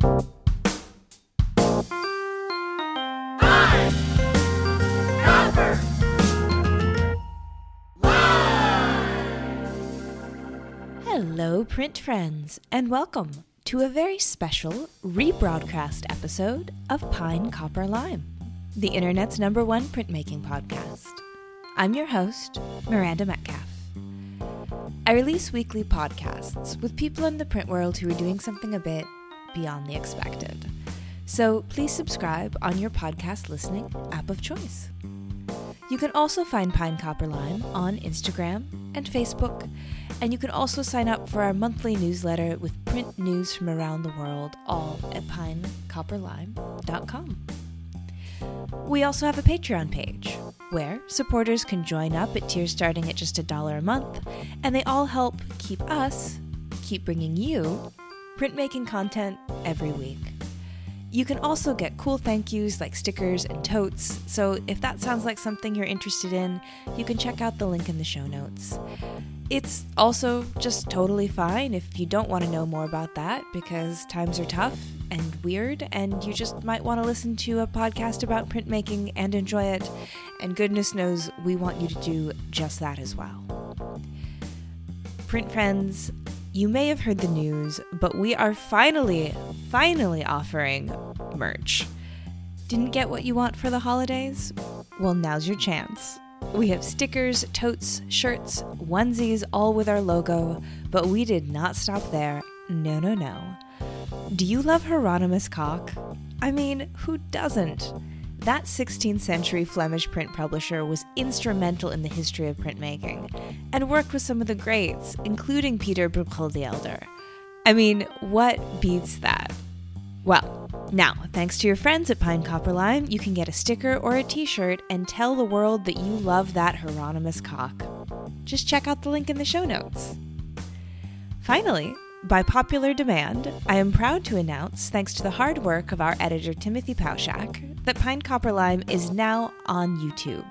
Hello, print friends, and welcome to a very special rebroadcast episode of Pine Copper Lime, the internet's number one printmaking podcast. I'm your host, Miranda Metcalf. I release weekly podcasts with people in the print world who are doing something a bit beyond the expected. So please subscribe on your podcast listening app of choice. You can also find Pine Copper Lime on Instagram and Facebook, and you can also sign up for our monthly newsletter with print news from around the world, all at pinecopperlime.com. We also have a Patreon page where supporters can join up at tiers starting at just a dollar a month, and they all help keep us, keep bringing you, printmaking content every week. You can also get cool thank yous like stickers and totes, so if that sounds like something you're interested in, you can check out the link in the show notes. It's also just totally fine if you don't want to know more about that because times are tough and weird, and you just might want to listen to a podcast about printmaking and enjoy it. And goodness knows we want you to do just that as well. Print friends, you may have heard the news, but we are finally, finally offering merch. Didn't get what you want for the holidays? Well, now's your chance. We have stickers, totes, shirts, onesies, all with our logo, but we did not stop there. No, no, no. Do you love Hieronymus Cock? I mean, who doesn't? That 16th century Flemish print publisher was instrumental in the history of printmaking and worked with some of the greats, including Peter Bruegel the Elder. I mean, what beats that? Well, now, thanks to your friends at Pine Copper Lime, you can get a sticker or a t shirt and tell the world that you love that Hieronymus cock. Just check out the link in the show notes. Finally, by popular demand, I am proud to announce, thanks to the hard work of our editor Timothy Pauschak, that Pine Copper Lime is now on YouTube.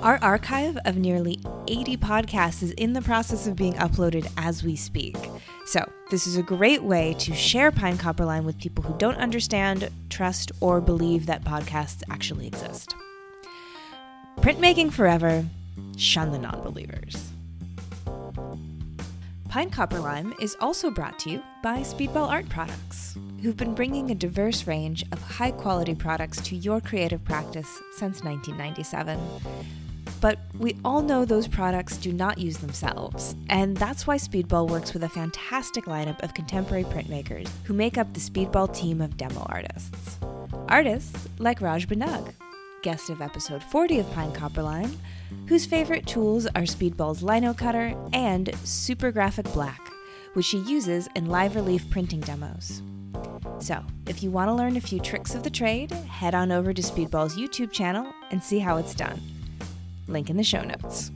Our archive of nearly 80 podcasts is in the process of being uploaded as we speak. So, this is a great way to share Pine Copper Lime with people who don't understand, trust, or believe that podcasts actually exist. Printmaking forever, shun the non believers. Pine Copper Lime is also brought to you by Speedball Art Products, who've been bringing a diverse range of high quality products to your creative practice since 1997. But we all know those products do not use themselves, and that's why Speedball works with a fantastic lineup of contemporary printmakers who make up the Speedball team of demo artists. Artists like Raj Bunnag, guest of episode 40 of Pine Copper Lime, whose favorite tools are Speedball's lino cutter and Super Graphic Black, which she uses in live relief printing demos. So, if you want to learn a few tricks of the trade, head on over to Speedball's YouTube channel and see how it's done. Link in the show notes.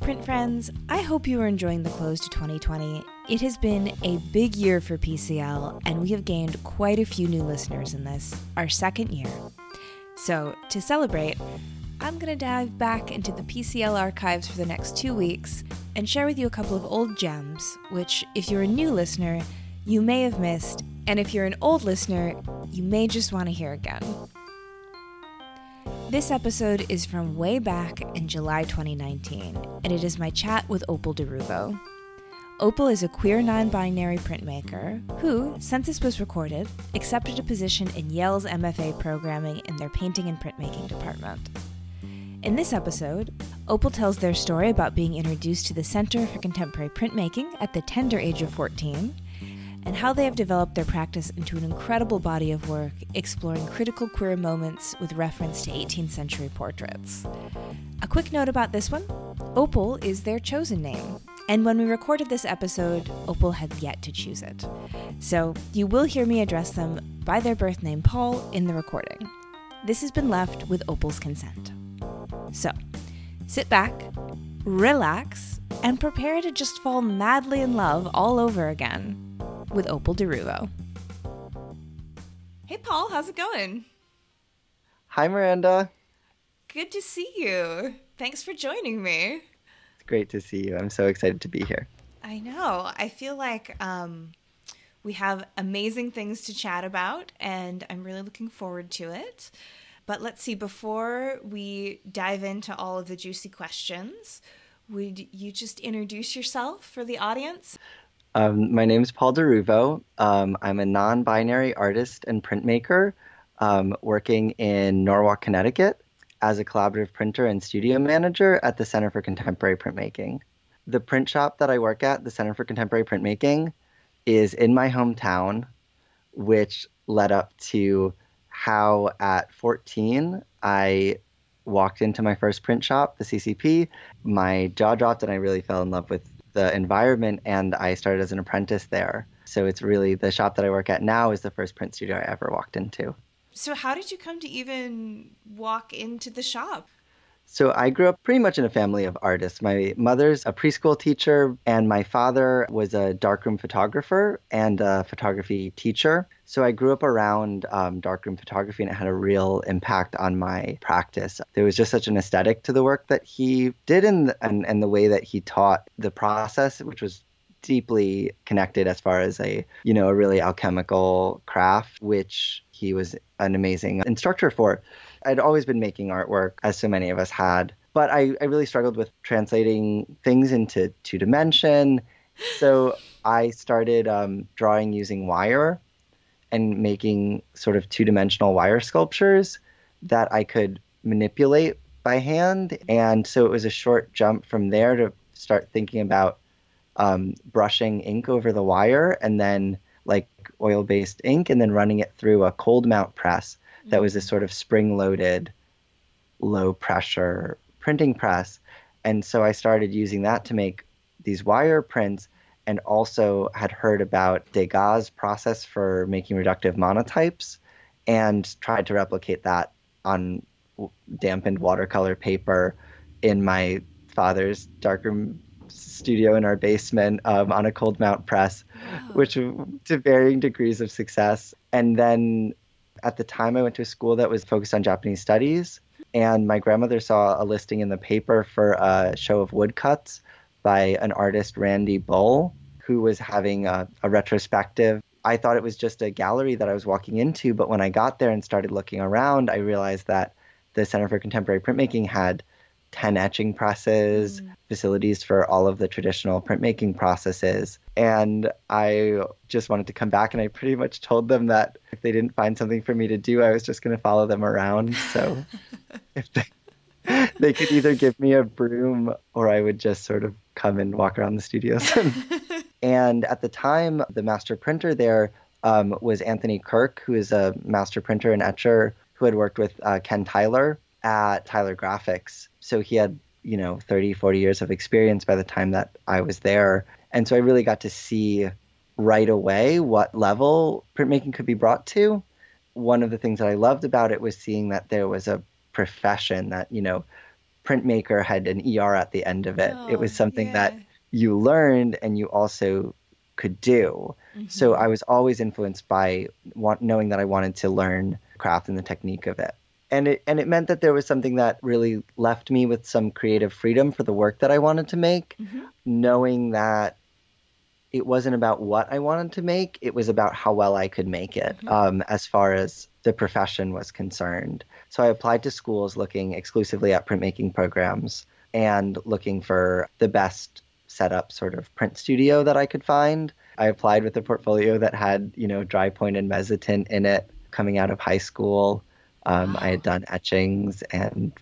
Print friends, I hope you are enjoying the close to 2020. It has been a big year for PCL, and we have gained quite a few new listeners in this, our second year. So, to celebrate, I'm going to dive back into the PCL archives for the next two weeks and share with you a couple of old gems, which, if you're a new listener, you may have missed, and if you're an old listener, you may just want to hear again. This episode is from way back in July 2019, and it is my chat with Opal DeRuvo. Opal is a queer non binary printmaker who, since this was recorded, accepted a position in Yale's MFA programming in their painting and printmaking department. In this episode, Opal tells their story about being introduced to the Center for Contemporary Printmaking at the tender age of 14, and how they have developed their practice into an incredible body of work exploring critical queer moments with reference to 18th century portraits. A quick note about this one Opal is their chosen name, and when we recorded this episode, Opal had yet to choose it. So you will hear me address them by their birth name Paul in the recording. This has been left with Opal's consent. So, sit back, relax, and prepare to just fall madly in love all over again with Opal DeRuvo. Hey, Paul, how's it going? Hi, Miranda. Good to see you. Thanks for joining me. It's great to see you. I'm so excited to be here. I know. I feel like um, We have amazing things to chat about, and I'm really looking forward to it. But let's see, before we dive into all of the juicy questions, would you just introduce yourself for the audience? Um, my name is Paul DeRuvo. Um, I'm a non binary artist and printmaker um, working in Norwalk, Connecticut as a collaborative printer and studio manager at the Center for Contemporary Printmaking. The print shop that I work at, the Center for Contemporary Printmaking, is in my hometown, which led up to how at 14 I walked into my first print shop, the CCP. My jaw dropped and I really fell in love with the environment and I started as an apprentice there. So it's really the shop that I work at now is the first print studio I ever walked into. So how did you come to even walk into the shop? So I grew up pretty much in a family of artists. My mother's a preschool teacher, and my father was a darkroom photographer and a photography teacher. So I grew up around um, darkroom photography, and it had a real impact on my practice. There was just such an aesthetic to the work that he did, and and, and the way that he taught the process, which was deeply connected as far as a you know a really alchemical craft, which he was an amazing instructor for. I'd always been making artwork, as so many of us had, but I, I really struggled with translating things into two dimension. So I started um, drawing using wire and making sort of two dimensional wire sculptures that I could manipulate by hand. And so it was a short jump from there to start thinking about um, brushing ink over the wire and then like oil based ink and then running it through a cold mount press that was this sort of spring loaded, low pressure printing press. And so I started using that to make these wire prints and also had heard about Degas' process for making reductive monotypes and tried to replicate that on dampened watercolor paper in my father's darkroom studio in our basement um, on a cold mount press, wow. which to varying degrees of success. And then at the time, I went to a school that was focused on Japanese studies, and my grandmother saw a listing in the paper for a show of woodcuts by an artist, Randy Bull, who was having a, a retrospective. I thought it was just a gallery that I was walking into, but when I got there and started looking around, I realized that the Center for Contemporary Printmaking had 10 etching presses, mm. facilities for all of the traditional printmaking processes. And I just wanted to come back, and I pretty much told them that if they didn't find something for me to do, I was just going to follow them around. So if they, they could either give me a broom or I would just sort of come and walk around the studios. and at the time, the master printer there um, was Anthony Kirk, who is a master printer and etcher who had worked with uh, Ken Tyler at Tyler Graphics. So he had, you know, 30, 40 years of experience by the time that I was there. And so I really got to see right away what level printmaking could be brought to. One of the things that I loved about it was seeing that there was a profession that, you know, printmaker had an ER at the end of it. Oh, it was oh, something yeah. that you learned and you also could do. Mm-hmm. So I was always influenced by want, knowing that I wanted to learn craft and the technique of it and it and it meant that there was something that really left me with some creative freedom for the work that I wanted to make, mm-hmm. knowing that it wasn't about what I wanted to make; it was about how well I could make it, mm-hmm. um, as far as the profession was concerned. So I applied to schools looking exclusively at printmaking programs and looking for the best setup sort of print studio that I could find. I applied with a portfolio that had, you know, dry point and mezzotint in it coming out of high school. Um, wow. I had done etchings and.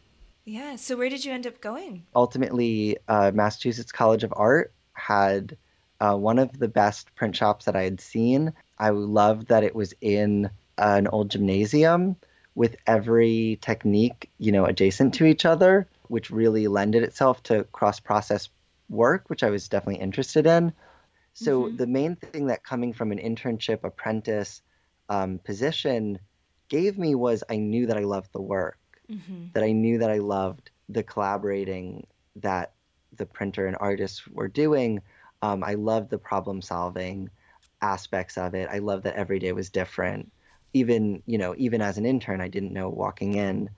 Yeah. So where did you end up going? Ultimately, uh, Massachusetts College of Art had uh, one of the best print shops that I had seen. I loved that it was in an old gymnasium with every technique, you know, adjacent to each other, which really lended itself to cross-process work, which I was definitely interested in. So mm-hmm. the main thing that coming from an internship apprentice um, position gave me was I knew that I loved the work, mm-hmm. that I knew that I loved the collaborating that the printer and artists were doing. Um, I loved the problem solving aspects of it. I loved that every day was different. Even you know, even as an intern, I didn't know walking in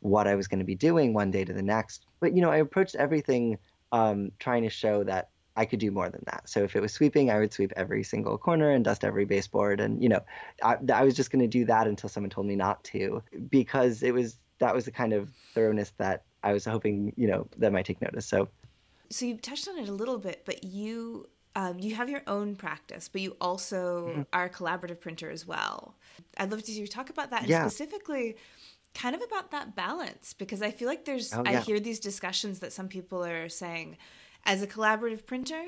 what I was going to be doing one day to the next. But you know, I approached everything um, trying to show that I could do more than that. So if it was sweeping, I would sweep every single corner and dust every baseboard. And, you know, I, I was just going to do that until someone told me not to because it was, that was the kind of thoroughness that I was hoping, you know, that might take notice. So, so you touched on it a little bit, but you, um, you have your own practice, but you also mm-hmm. are a collaborative printer as well. I'd love to hear you talk about that and yeah. specifically kind of about that balance because I feel like there's, oh, yeah. I hear these discussions that some people are saying, as a collaborative printer,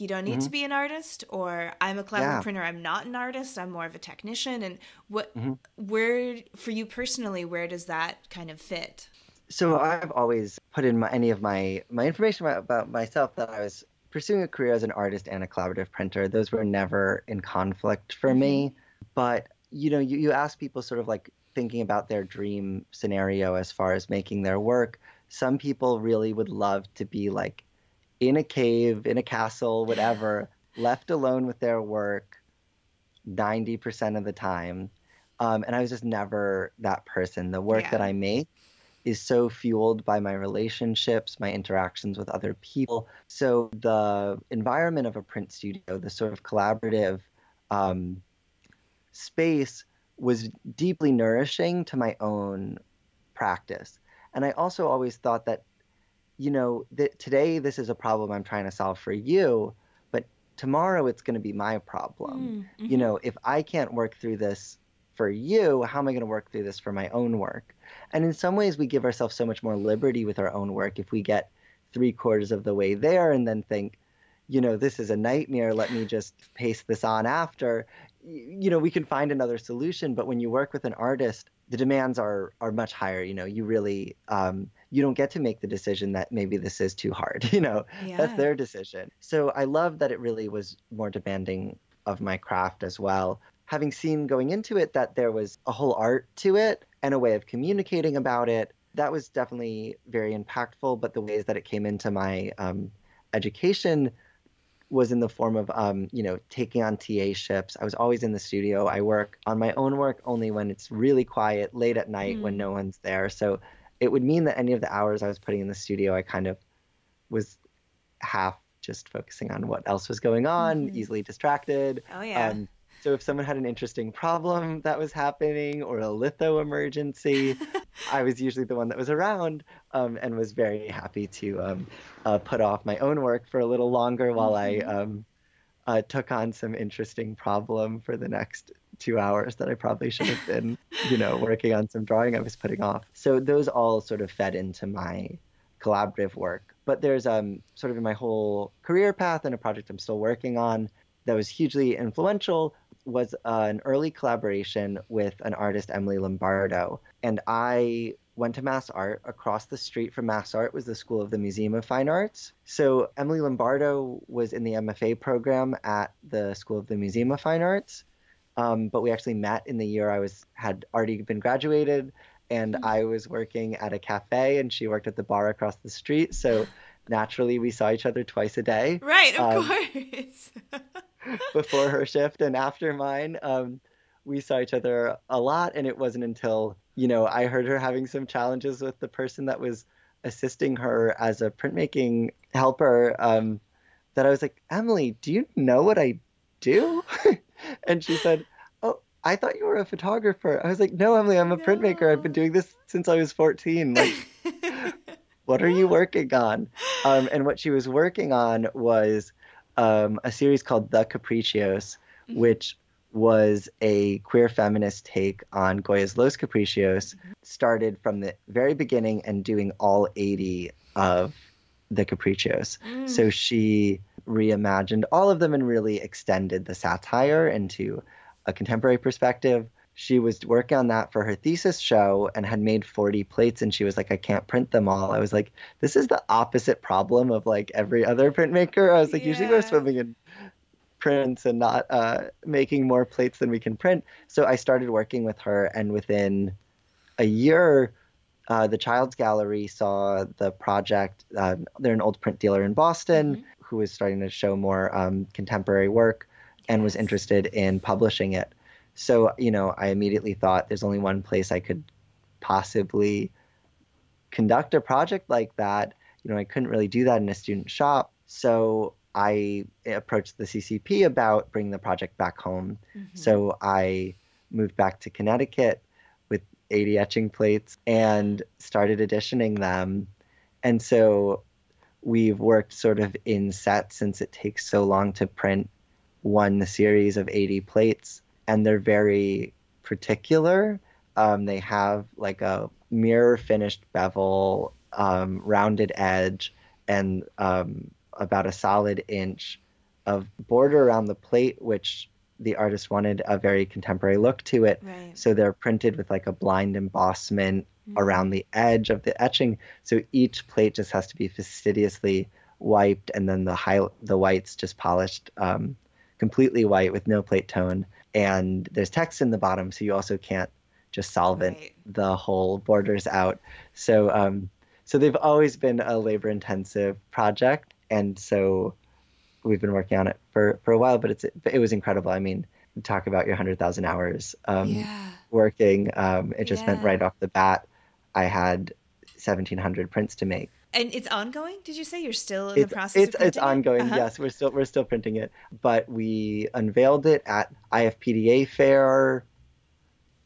you don't need mm-hmm. to be an artist or i'm a collaborative yeah. printer i'm not an artist i'm more of a technician and what mm-hmm. where for you personally where does that kind of fit so i've always put in my, any of my my information about myself that i was pursuing a career as an artist and a collaborative printer those were never in conflict for mm-hmm. me but you know you, you ask people sort of like thinking about their dream scenario as far as making their work some people really would love to be like in a cave, in a castle, whatever, left alone with their work 90% of the time. Um, and I was just never that person. The work yeah. that I make is so fueled by my relationships, my interactions with other people. So the environment of a print studio, the sort of collaborative um, space, was deeply nourishing to my own practice. And I also always thought that you know, that today this is a problem I'm trying to solve for you, but tomorrow it's going to be my problem. Mm, hmm You know, if I can't work through this for you, how am I going to work through this for my own work? And in some ways, we give ourselves so much more liberty with our own work if we get three quarters of the way there and then think, you know, this is a nightmare. Let me just paste this on after. You know, we can find another solution. But when you work with an artist, the demands are are much higher. You know, you really um, you don't get to make the decision that maybe this is too hard. You know, yeah. that's their decision. So I love that it really was more demanding of my craft as well. Having seen going into it that there was a whole art to it and a way of communicating about it, that was definitely very impactful. But the ways that it came into my um, education was in the form of um, you know taking on TA shifts. I was always in the studio. I work on my own work only when it's really quiet, late at night mm. when no one's there. So it would mean that any of the hours I was putting in the studio, I kind of was half just focusing on what else was going on, mm-hmm. easily distracted. Oh yeah. Um, so if someone had an interesting problem that was happening or a litho emergency, I was usually the one that was around um, and was very happy to um, uh, put off my own work for a little longer while mm-hmm. I um, uh, took on some interesting problem for the next two hours that I probably should have been, you know, working on some drawing I was putting off. So those all sort of fed into my collaborative work. But there's um sort of in my whole career path and a project I'm still working on that was hugely influential was uh, an early collaboration with an artist Emily Lombardo, and I went to Mass Art. Across the street from Mass Art was the School of the Museum of Fine Arts. So Emily Lombardo was in the MFA program at the School of the Museum of Fine Arts. Um, but we actually met in the year I was had already been graduated, and mm-hmm. I was working at a cafe, and she worked at the bar across the street. So naturally, we saw each other twice a day. Right, of um, course. before her shift and after mine, um, we saw each other a lot, and it wasn't until you know I heard her having some challenges with the person that was assisting her as a printmaking helper um, that I was like, Emily, do you know what I do? and she said, "Oh, I thought you were a photographer." I was like, "No, Emily, I'm a no. printmaker. I've been doing this since I was 14." Like, what are you working on? Um, and what she was working on was um, a series called The Caprichos, mm-hmm. which was a queer feminist take on Goya's Los Caprichos, mm-hmm. started from the very beginning and doing all 80 of the Caprichos. Mm. So she reimagined all of them and really extended the satire into a contemporary perspective. She was working on that for her thesis show and had made 40 plates and she was like I can't print them all. I was like this is the opposite problem of like every other printmaker. I was like yeah. usually we're swimming in prints and not uh, making more plates than we can print. So I started working with her and within a year uh, the Child's Gallery saw the project. Uh, they're an old print dealer in Boston. Mm-hmm who was starting to show more um, contemporary work and was interested in publishing it. So, you know, I immediately thought there's only one place I could possibly conduct a project like that. You know, I couldn't really do that in a student shop. So I approached the CCP about bringing the project back home. Mm-hmm. So I moved back to Connecticut with 80 etching plates and started editioning them. And so we've worked sort of in sets since it takes so long to print one series of 80 plates. And they're very particular. Um, they have like a mirror finished bevel, um, rounded edge, and um, about a solid inch of border around the plate, which the artist wanted a very contemporary look to it. Right. So they're printed with like a blind embossment mm-hmm. around the edge of the etching. So each plate just has to be fastidiously wiped, and then the high the whites just polished um, completely white with no plate tone. And there's text in the bottom, so you also can't just solvent right. the whole borders out. So um, so they've always been a labor intensive project and so we've been working on it for for a while. But it's it was incredible. I mean, talk about your hundred thousand hours um, yeah. working. Um, it just yeah. meant right off the bat, I had seventeen hundred prints to make. And it's ongoing. Did you say you're still in it's, the process? It's it's ongoing. Uh-huh. Yes, we're still we're still printing it. But we unveiled it at IFPDA fair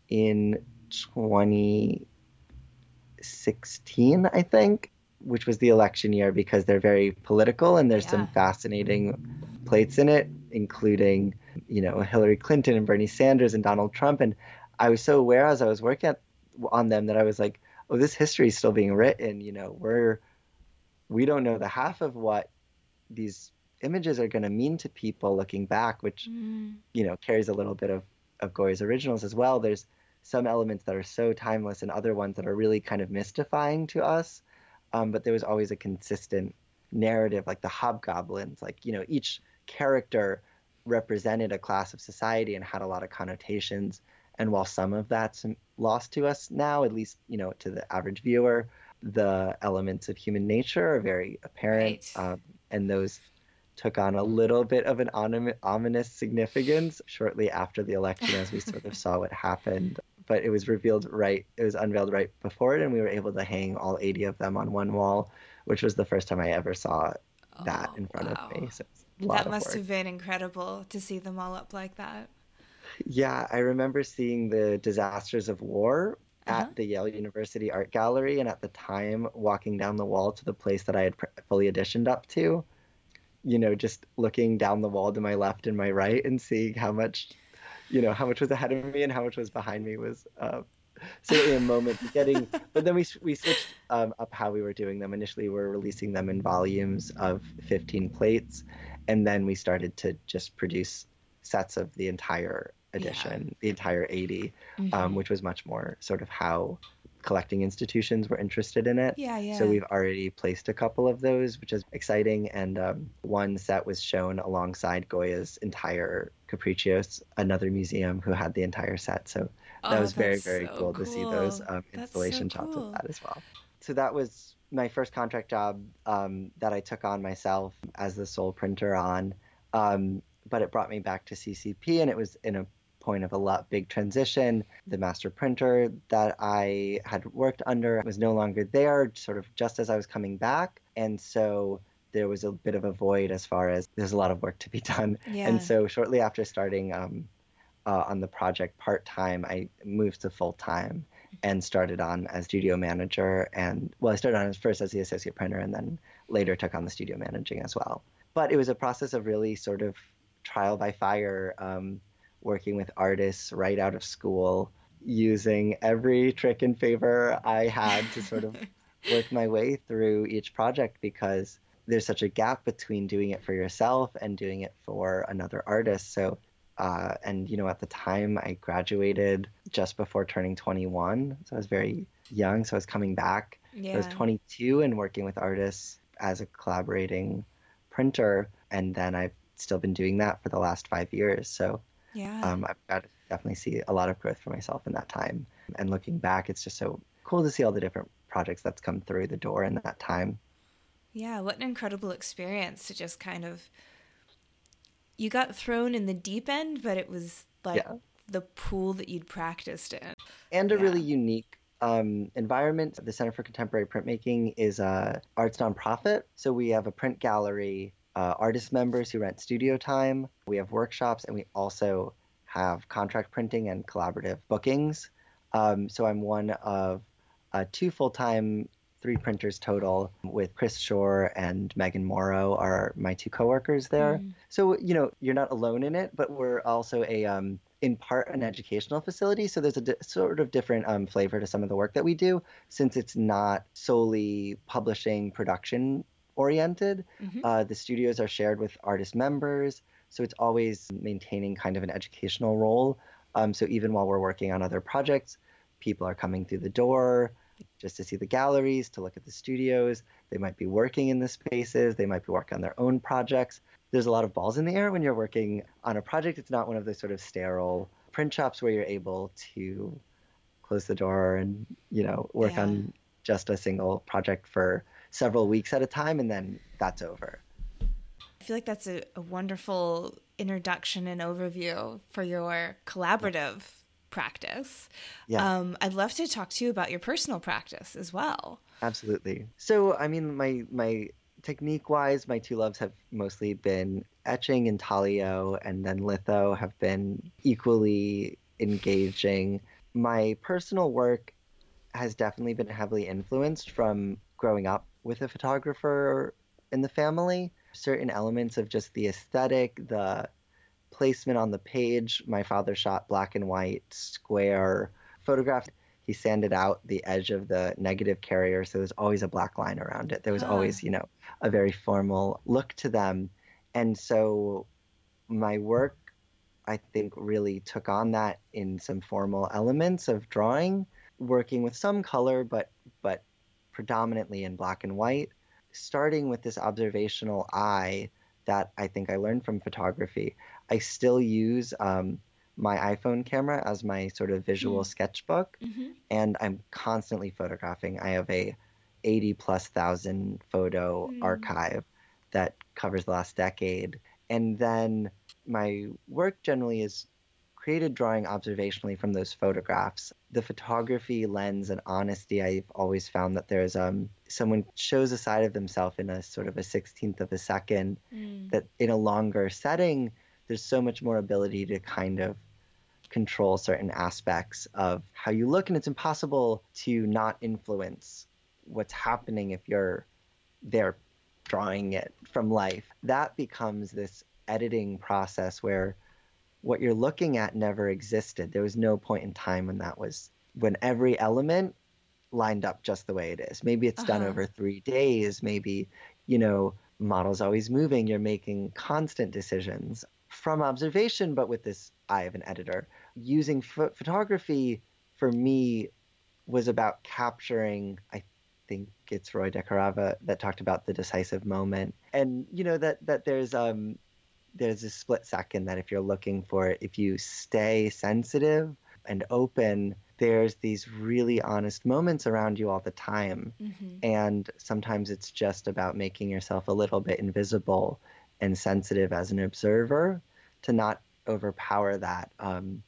in 2016, I think which was the election year because they're very political and there's yeah. some fascinating plates in it, including, you know, Hillary Clinton and Bernie Sanders and Donald Trump. And I was so aware as I was working at, on them that I was like, oh, this history is still being written. You know, we're, we don't know the half of what these images are going to mean to people looking back, which, mm. you know, carries a little bit of, of Goya's originals as well. There's some elements that are so timeless and other ones that are really kind of mystifying to us um, but there was always a consistent narrative, like the hobgoblins, like you know each character represented a class of society and had a lot of connotations. And while some of that's lost to us now, at least you know to the average viewer, the elements of human nature are very apparent, right. um, and those took on a little bit of an ominous significance shortly after the election as we sort of saw what happened but it was revealed right it was unveiled right before it and we were able to hang all 80 of them on one wall which was the first time i ever saw that oh, in front wow. of me so that must have been incredible to see them all up like that yeah i remember seeing the disasters of war uh-huh. at the Yale University Art Gallery, and at the time, walking down the wall to the place that I had fully editioned up to, you know, just looking down the wall to my left and my right and seeing how much you know how much was ahead of me and how much was behind me was uh, certainly a moment getting but then we we switched um, up how we were doing them initially we were releasing them in volumes of 15 plates and then we started to just produce sets of the entire edition yeah. the entire 80 um, mm-hmm. um, which was much more sort of how collecting institutions were interested in it. Yeah, yeah. So we've already placed a couple of those, which is exciting. And um, one set was shown alongside Goya's entire Caprichos, another museum who had the entire set. So that oh, was very, very so cool, cool, to see those um, installation so cool. shots of that as well. So that was my first contract job um, that I took on myself as the sole printer on. Um, but it brought me back to CCP, and it was in a point of a lot big transition. The master printer that I had worked under was no longer there, sort of just as I was coming back. And so there was a bit of a void as far as there's a lot of work to be done. Yeah. And so shortly after starting um, uh, on the project part time, I moved to full time and started on as studio manager. And well, I started on first as the associate printer and then later took on the studio managing as well. But it was a process of really sort of trial by fire. Um, working with artists right out of school, using every trick and favor I had to sort of work my way through each project because there's such a gap between doing it for yourself and doing it for another artist. So, uh, and you know, at the time I graduated just before turning 21, so I was very young. So I was coming back. Yeah. I was 22 and working with artists as a collaborating printer, and then I've still been doing that for the last five years. So yeah. Um, I've got to definitely see a lot of growth for myself in that time. And looking back, it's just so cool to see all the different projects that's come through the door in that time. Yeah, what an incredible experience to just kind of you got thrown in the deep end, but it was like yeah. the pool that you'd practiced in. And a yeah. really unique Um, environment, the Center for Contemporary Printmaking is a arts nonprofit. So we have a print gallery, uh, artist members who rent studio time. We have workshops, and we also have contract printing and collaborative bookings. Um, so I'm one of uh, two full time, three printers total, with Chris Shore and Megan Morrow are my two coworkers there. Mm. So you know you're not alone in it, but we're also a um, in part an educational facility. So there's a di- sort of different um, flavor to some of the work that we do, since it's not solely publishing production oriented. Mm-hmm. Uh, the studios are shared with artist members. So it's always maintaining kind of an educational role. Um, so even while we're working on other projects, people are coming through the door just to see the galleries, to look at the studios. They might be working in the spaces, they might be working on their own projects. There's a lot of balls in the air when you're working on a project. It's not one of those sort of sterile print shops where you're able to close the door and, you know, work yeah. on just a single project for several weeks at a time and then that's over. I feel like that's a, a wonderful introduction and overview for your collaborative practice. Yeah. Um, I'd love to talk to you about your personal practice as well. Absolutely. So, I mean, my my technique wise, my two loves have mostly been etching and talio, and then litho have been equally engaging. My personal work has definitely been heavily influenced from growing up with a photographer in the family. Certain elements of just the aesthetic, the placement on the page. My father shot black and white square photographs. He sanded out the edge of the negative carrier, so there's always a black line around it. There was ah. always, you know, a very formal look to them. And so my work, I think, really took on that in some formal elements of drawing, working with some color, but predominantly in black and white, starting with this observational eye that I think I learned from photography. I still use um, my iPhone camera as my sort of visual mm. sketchbook, mm-hmm. and I'm constantly photographing. I have a 80 plus thousand photo mm. archive that covers the last decade. And then my work generally is created drawing observationally from those photographs. The photography lens and honesty, I've always found that there's um someone shows a side of themselves in a sort of a sixteenth of a second mm. that in a longer setting there's so much more ability to kind of control certain aspects of how you look and it's impossible to not influence what's happening if you're there drawing it from life that becomes this editing process where what you're looking at never existed there was no point in time when that was when every element lined up just the way it is maybe it's uh-huh. done over 3 days maybe you know models always moving you're making constant decisions from observation, but with this eye of an editor. Using ph- photography for me was about capturing, I think it's Roy DeCarava that talked about the decisive moment. And, you know, that, that there's, um, there's a split second that if you're looking for it, if you stay sensitive and open, there's these really honest moments around you all the time. Mm-hmm. And sometimes it's just about making yourself a little bit invisible and sensitive as an observer to not overpower that. Um,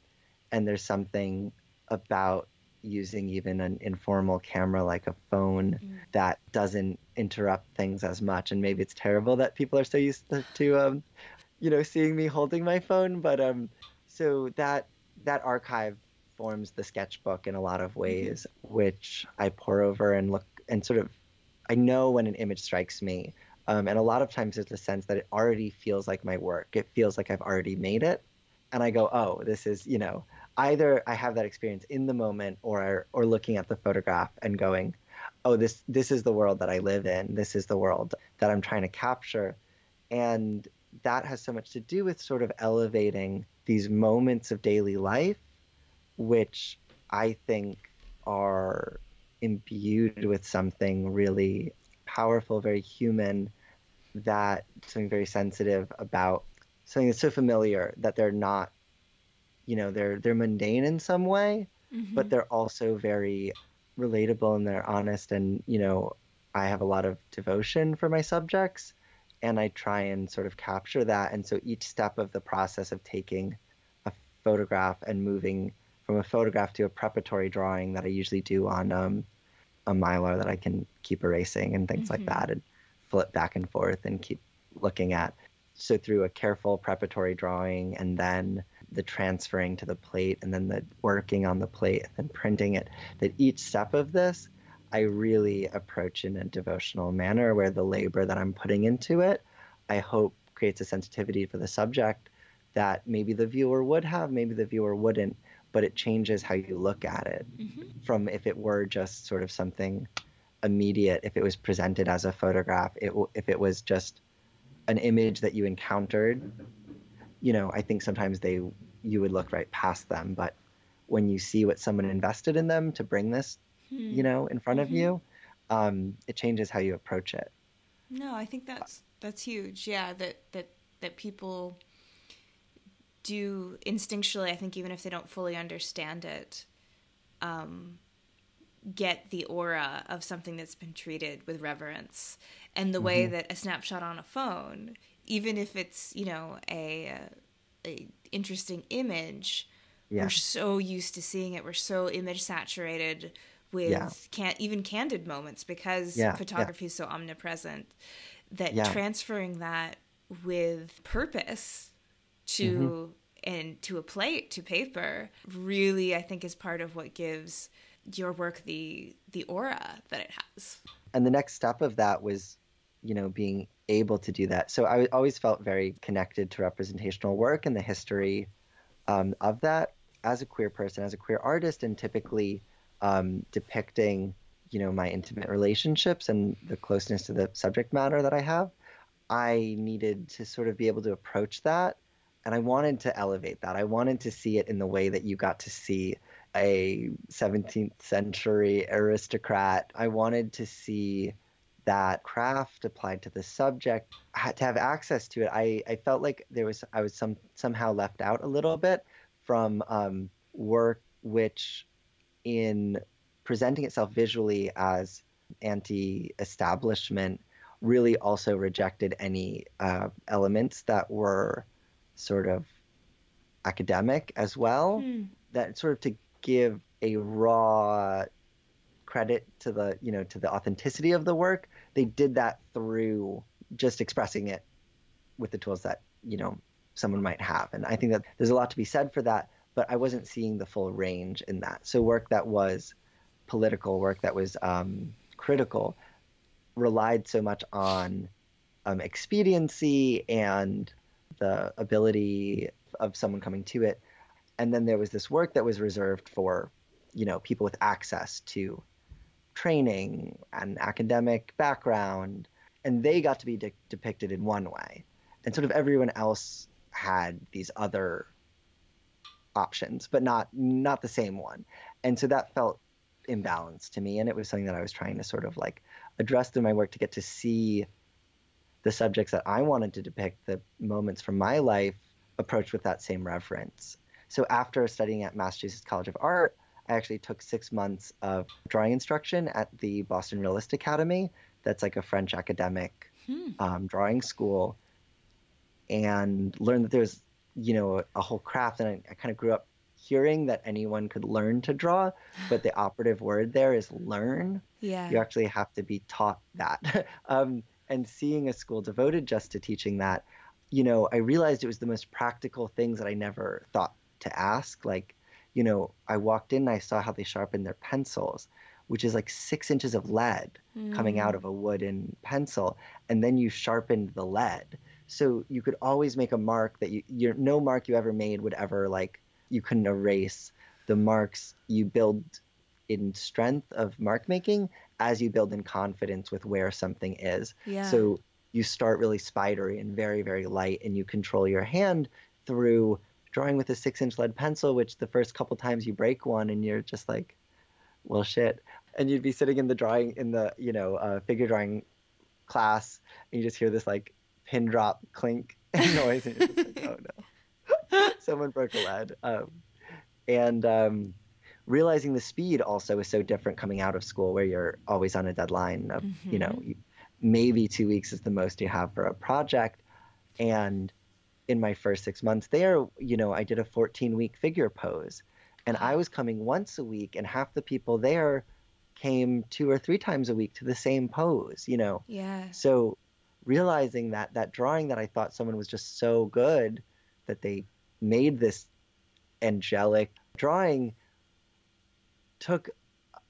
and there's something about using even an informal camera like a phone mm. that doesn't interrupt things as much. And maybe it's terrible that people are so used to, to um, you know, seeing me holding my phone. But um, so that that archive forms the sketchbook in a lot of mm-hmm. ways, mm-hmm. which I pour over and look and sort of. I know when an image strikes me. Um, and a lot of times there's a sense that it already feels like my work. It feels like I've already made it. And I go, oh, this is, you know, either I have that experience in the moment or or looking at the photograph and going, oh, this this is the world that I live in. This is the world that I'm trying to capture. And that has so much to do with sort of elevating these moments of daily life, which I think are imbued with something really powerful, very human, that something very sensitive about something that's so familiar that they're not, you know, they're they're mundane in some way, mm-hmm. but they're also very relatable and they're honest and you know, I have a lot of devotion for my subjects and I try and sort of capture that and so each step of the process of taking a photograph and moving from a photograph to a preparatory drawing that I usually do on um, a mylar that I can keep erasing and things mm-hmm. like that and flip back and forth and keep looking at. So through a careful preparatory drawing and then the transferring to the plate and then the working on the plate and then printing it, that each step of this I really approach in a devotional manner where the labor that I'm putting into it, I hope creates a sensitivity for the subject that maybe the viewer would have, maybe the viewer wouldn't, but it changes how you look at it mm-hmm. from if it were just sort of something immediate, if it was presented as a photograph, it, if it was just an image that you encountered, you know, I think sometimes they you would look right past them, but when you see what someone invested in them to bring this you hmm. know, in front mm-hmm. of you, um, it changes how you approach it. No, I think that's that's huge. Yeah, that that that people do instinctually. I think even if they don't fully understand it, um, get the aura of something that's been treated with reverence, and the mm-hmm. way that a snapshot on a phone, even if it's you know a, a interesting image, yeah. we're so used to seeing it. We're so image saturated with yeah. can even candid moments because yeah, photography yeah. is so omnipresent that transferring that with purpose to mm-hmm. and to a plate to paper really i think is part of what gives your work the the aura that it has and the next step of that was you know being able to do that so i always felt very connected to representational work and the history um, of that as a queer person as a queer artist and typically um, depicting, you know, my intimate relationships and the closeness to the subject matter that I have, I needed to sort of be able to approach that. And I wanted to elevate that. I wanted to see it in the way that you got to see a 17th century aristocrat. I wanted to see that craft applied to the subject Had to have access to it i, I felt like there was i was some somehow left out a little bit from um, work which in presenting itself visually as anti-establishment really also rejected any uh, elements that were sort of academic as well mm. that sort of to give a raw credit to the you know to the authenticity of the work they did that through just expressing it with the tools that you know someone might have and i think that there's a lot to be said for that but I wasn't seeing the full range in that. So work that was political, work that was um, critical, relied so much on um, expediency and the ability of someone coming to it. And then there was this work that was reserved for, you know, people with access to training and academic background, and they got to be de- depicted in one way, and sort of everyone else had these other options, but not not the same one. And so that felt imbalanced to me, and it was something that I was trying to sort of like address through my work to get to see the subjects that I wanted to depict, the moments from my life, approached with that same reverence. So after studying at Massachusetts College of Art, I actually took six months of drawing instruction at the Boston Realist Academy. That's like a French academic hmm. um, drawing school, and learned that there's you know a, whole craft and I, I kind of grew up hearing that anyone could learn to draw but the operative word there is learn yeah you actually have to be taught that um, and seeing a school devoted just to teaching that you know i realized it was the most practical things that i never thought to ask like you know i walked in and i saw how they sharpened their pencils which is like six inches of lead mm. coming out mm. of a wooden pencil and then you sharpened the lead so you could always make a mark that you your no mark you ever made would ever like you couldn't erase the marks you build in strength of mark making as you build in confidence with where something is. Yeah. So you start really spidery and very very light and you control your hand through drawing with a six inch lead pencil which the first couple times you break one and you're just like well shit and you'd be sitting in the drawing in the you know uh, figure drawing class and you just hear this like pin drop clink noise. And like, oh no, someone broke a lead. Um, and um, realizing the speed also is so different coming out of school, where you're always on a deadline of mm-hmm. you know mm-hmm. you, maybe two weeks is the most you have for a project, and in my first six months there, you know, I did a 14 week figure pose. And I was coming once a week, and half the people there came two or three times a week to the same pose, you know? Yeah. So realizing that that drawing that I thought someone was just so good that they made this angelic drawing took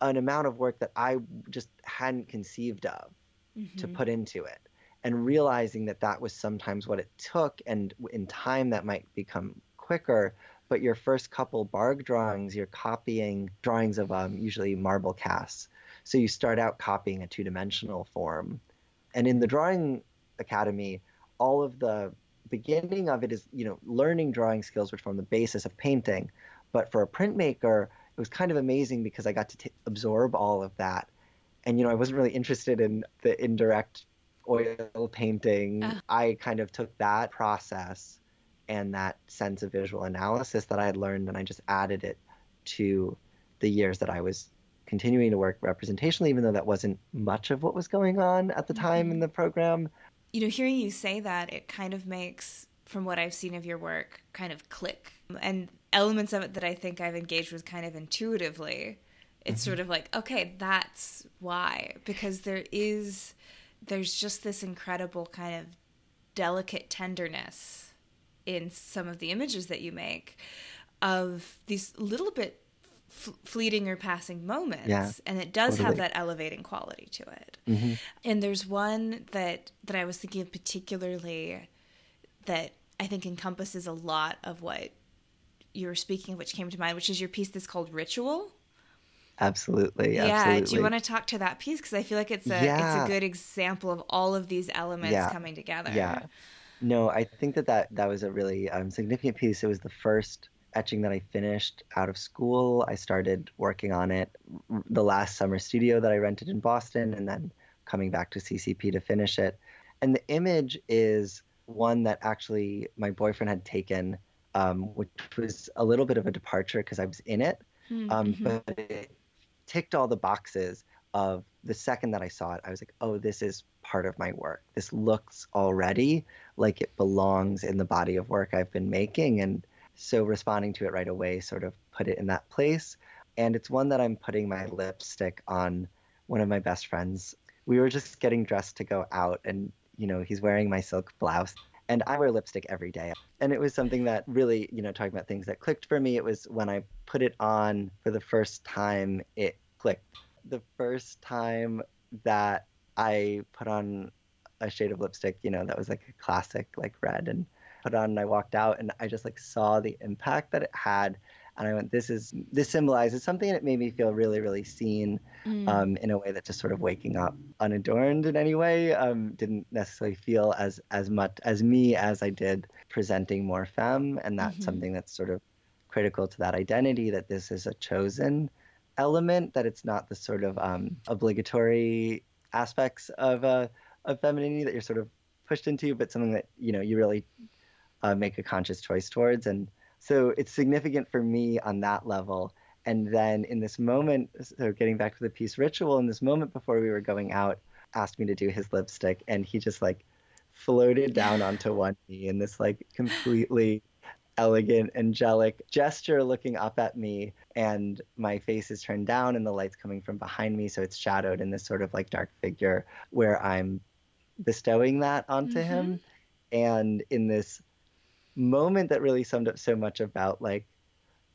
an amount of work that I just hadn't conceived of mm-hmm. to put into it. And realizing that that was sometimes what it took, and in time that might become quicker. But your first couple Bargue drawings, you're copying drawings of um, usually marble casts. So you start out copying a two dimensional form. And in the Drawing Academy, all of the beginning of it is, you know, learning drawing skills, which form the basis of painting. But for a printmaker, it was kind of amazing because I got to t- absorb all of that. And, you know, I wasn't really interested in the indirect oil painting. Uh. I kind of took that process and that sense of visual analysis that I had learned and I just added it to the years that I was continuing to work representationally, even though that wasn't much of what was going on at the time mm-hmm. in the program. You know, hearing you say that, it kind of makes, from what I've seen of your work, kind of click. And elements of it that I think I've engaged with kind of intuitively. It's mm-hmm. sort of like, okay, that's why. Because there is, there's just this incredible kind of delicate tenderness in some of the images that you make of these little bit f- fleeting or passing moments yeah, and it does totally. have that elevating quality to it mm-hmm. and there's one that that i was thinking of particularly that i think encompasses a lot of what you were speaking of which came to mind which is your piece that's called ritual absolutely yeah absolutely. do you want to talk to that piece because i feel like it's a yeah. it's a good example of all of these elements yeah. coming together yeah no, I think that that, that was a really um, significant piece. It was the first etching that I finished out of school. I started working on it the last summer studio that I rented in Boston and then coming back to CCP to finish it. And the image is one that actually my boyfriend had taken, um, which was a little bit of a departure because I was in it. Hmm, um, mm-hmm. But it ticked all the boxes of the second that I saw it, I was like, oh, this is part of my work. This looks already like it belongs in the body of work I've been making. And so responding to it right away sort of put it in that place. And it's one that I'm putting my lipstick on one of my best friends. We were just getting dressed to go out, and, you know, he's wearing my silk blouse. And I wear lipstick every day. And it was something that really, you know, talking about things that clicked for me, it was when I put it on for the first time, it clicked. The first time that I put on a shade of lipstick, you know, that was like a classic, like red, and put on. And I walked out, and I just like saw the impact that it had, and I went, "This is this symbolizes something." And it made me feel really, really seen, mm. um, in a way that just sort of waking up unadorned in any way um, didn't necessarily feel as as much as me as I did presenting more femme, and that's mm-hmm. something that's sort of critical to that identity that this is a chosen element that it's not the sort of um, obligatory aspects of uh, of femininity that you're sort of pushed into, but something that you know you really uh, make a conscious choice towards. And so it's significant for me on that level. And then in this moment, so getting back to the peace ritual, in this moment before we were going out, asked me to do his lipstick, and he just like floated down onto one knee in this like completely elegant, angelic gesture looking up at me, and my face is turned down, and the light's coming from behind me, so it's shadowed in this sort of like dark figure where I'm bestowing that onto mm-hmm. him. And in this moment that really summed up so much about like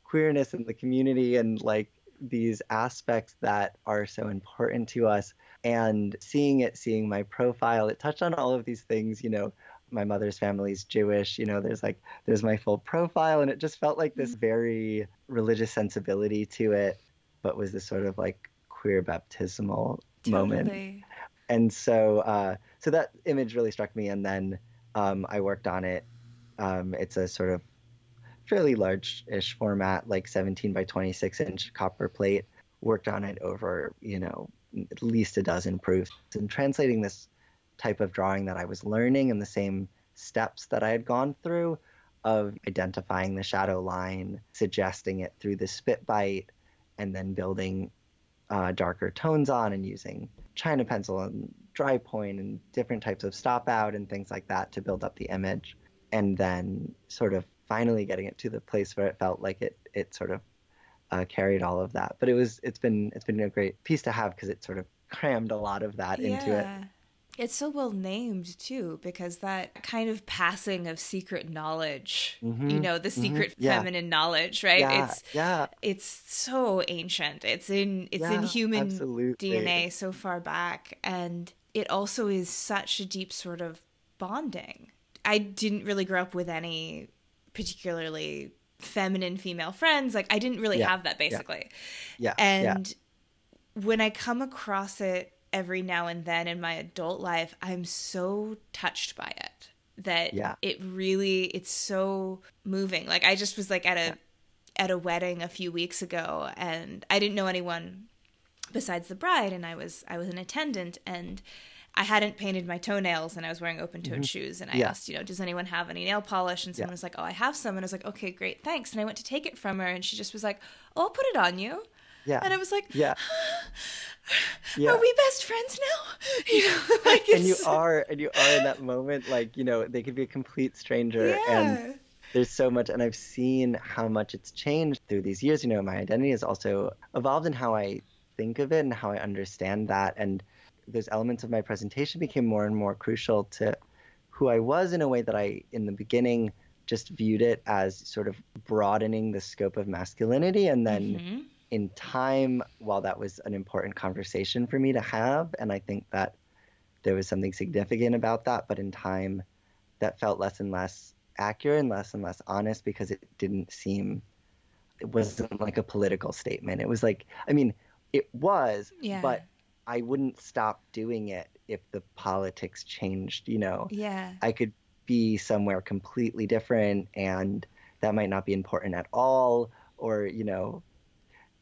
queerness in the community and like these aspects that are so important to us and seeing it seeing my profile it touched on all of these things you know my mother's family's Jewish. You know, there's like there's my full profile, and it just felt like this very religious sensibility to it, but was this sort of like queer baptismal totally. moment. And so, uh, so that image really struck me, and then um, I worked on it. Um, it's a sort of fairly large-ish format, like 17 by 26 inch copper plate. Worked on it over, you know, at least a dozen proofs, and translating this type of drawing that I was learning and the same steps that I had gone through of identifying the shadow line, suggesting it through the spit bite, and then building uh, darker tones on and using China pencil and dry point and different types of stop out and things like that to build up the image. And then sort of finally getting it to the place where it felt like it, it sort of uh, carried all of that. But it was it's been it's been a great piece to have because it sort of crammed a lot of that yeah. into it. It's so well named too, because that kind of passing of secret knowledge, mm-hmm. you know, the mm-hmm. secret mm-hmm. feminine knowledge, right? Yeah. It's yeah, it's so ancient. It's in it's yeah, in human absolutely. DNA so far back, and it also is such a deep sort of bonding. I didn't really grow up with any particularly feminine female friends. Like I didn't really yeah, have that basically. Yeah. yeah and yeah. when I come across it every now and then in my adult life, I'm so touched by it that yeah. it really it's so moving. Like I just was like at a at a wedding a few weeks ago and I didn't know anyone besides the bride and I was I was an attendant and I hadn't painted my toenails and I was wearing open toed mm-hmm. shoes. And I yeah. asked, you know, does anyone have any nail polish? And someone yeah. was like, oh, I have some. And I was like, okay, great, thanks. And I went to take it from her and she just was like, oh, I'll put it on you. Yeah. And I was like, yeah. yeah. Are we best friends now? You know, like and you are, and you are in that moment, like, you know, they could be a complete stranger. Yeah. And there's so much, and I've seen how much it's changed through these years. You know, my identity has also evolved in how I think of it and how I understand that. And those elements of my presentation became more and more crucial to who I was in a way that I, in the beginning, just viewed it as sort of broadening the scope of masculinity. And then mm-hmm. in time, while that was an important conversation for me to have, and I think that there was something significant about that, but in time, that felt less and less accurate and less and less honest because it didn't seem, it wasn't like a political statement. It was like, I mean, it was, yeah. but I wouldn't stop doing it if the politics changed, you know. Yeah. I could be somewhere completely different and that might not be important at all or, you know,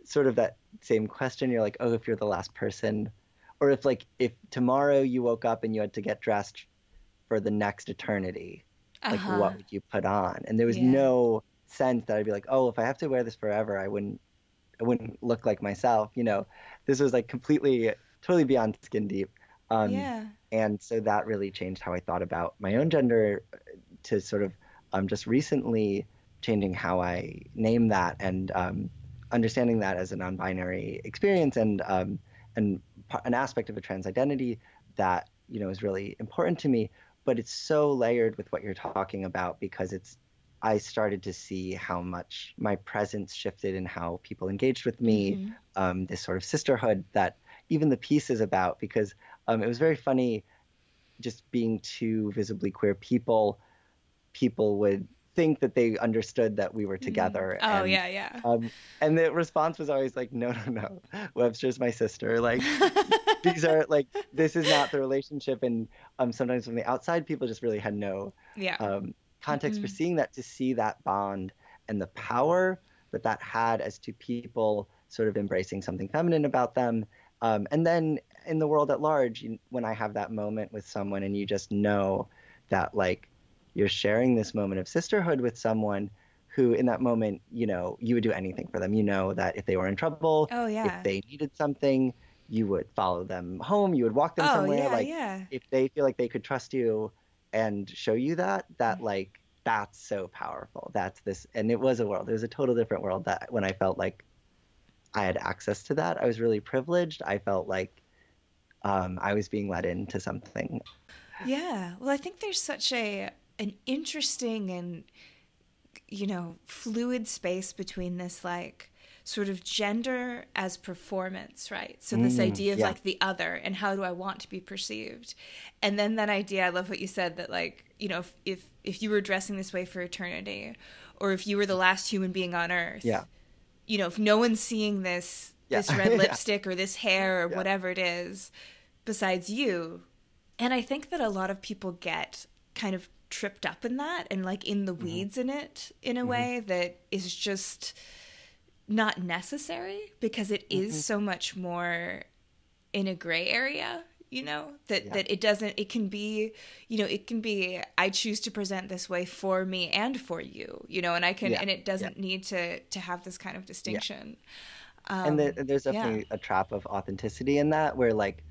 sort of that same question you're like, "Oh, if you're the last person or if like if tomorrow you woke up and you had to get dressed for the next eternity, uh-huh. like what would you put on?" And there was yeah. no sense that I'd be like, "Oh, if I have to wear this forever, I wouldn't I wouldn't look like myself, you know. This was like completely totally beyond skin deep. Um, yeah. And so that really changed how I thought about my own gender to sort of um, just recently changing how I name that and um, understanding that as a non-binary experience and um, and an aspect of a trans identity that you know is really important to me. But it's so layered with what you're talking about because it's I started to see how much my presence shifted and how people engaged with me, mm-hmm. um, this sort of sisterhood that even the piece is about because um, it was very funny just being two visibly queer people people would think that they understood that we were mm-hmm. together. Mm. Oh and, yeah, yeah. Um, and the response was always like, "No, no, no. Webster's my sister. Like, these are like this is not the relationship." And um, sometimes from the outside, people just really had no yeah. um, context mm-hmm. for seeing that. To see that bond and the power that that had as two people sort of embracing something feminine about them um, and then in the world at large, you, when I have that moment with someone and you just know that like you're sharing this moment of sisterhood with someone who in that moment, you know, you would do anything for them. You know that if they were in trouble, oh, yeah. if they needed something, you would follow them home, you would walk them oh, somewhere. Yeah, like yeah. if they feel like they could trust you and show you that, that like that's so powerful. That's this and it was a world. It was a total different world that when I felt like I had access to that. I was really privileged. I felt like um, I was being let into something. Yeah. Well, I think there's such a an interesting and you know fluid space between this like sort of gender as performance, right? So this mm, idea of yeah. like the other and how do I want to be perceived, and then that idea. I love what you said that like you know if if, if you were dressing this way for eternity, or if you were the last human being on earth, yeah you know, if no one's seeing this yeah. this red lipstick or this hair or yeah. whatever it is besides you. And I think that a lot of people get kind of tripped up in that and like in the mm-hmm. weeds in it in a mm-hmm. way that is just not necessary because it is mm-hmm. so much more in a gray area you know that yeah. that it doesn't it can be you know it can be i choose to present this way for me and for you you know and i can yeah. and it doesn't yeah. need to to have this kind of distinction um, and the, there's definitely a trap of authenticity in that where like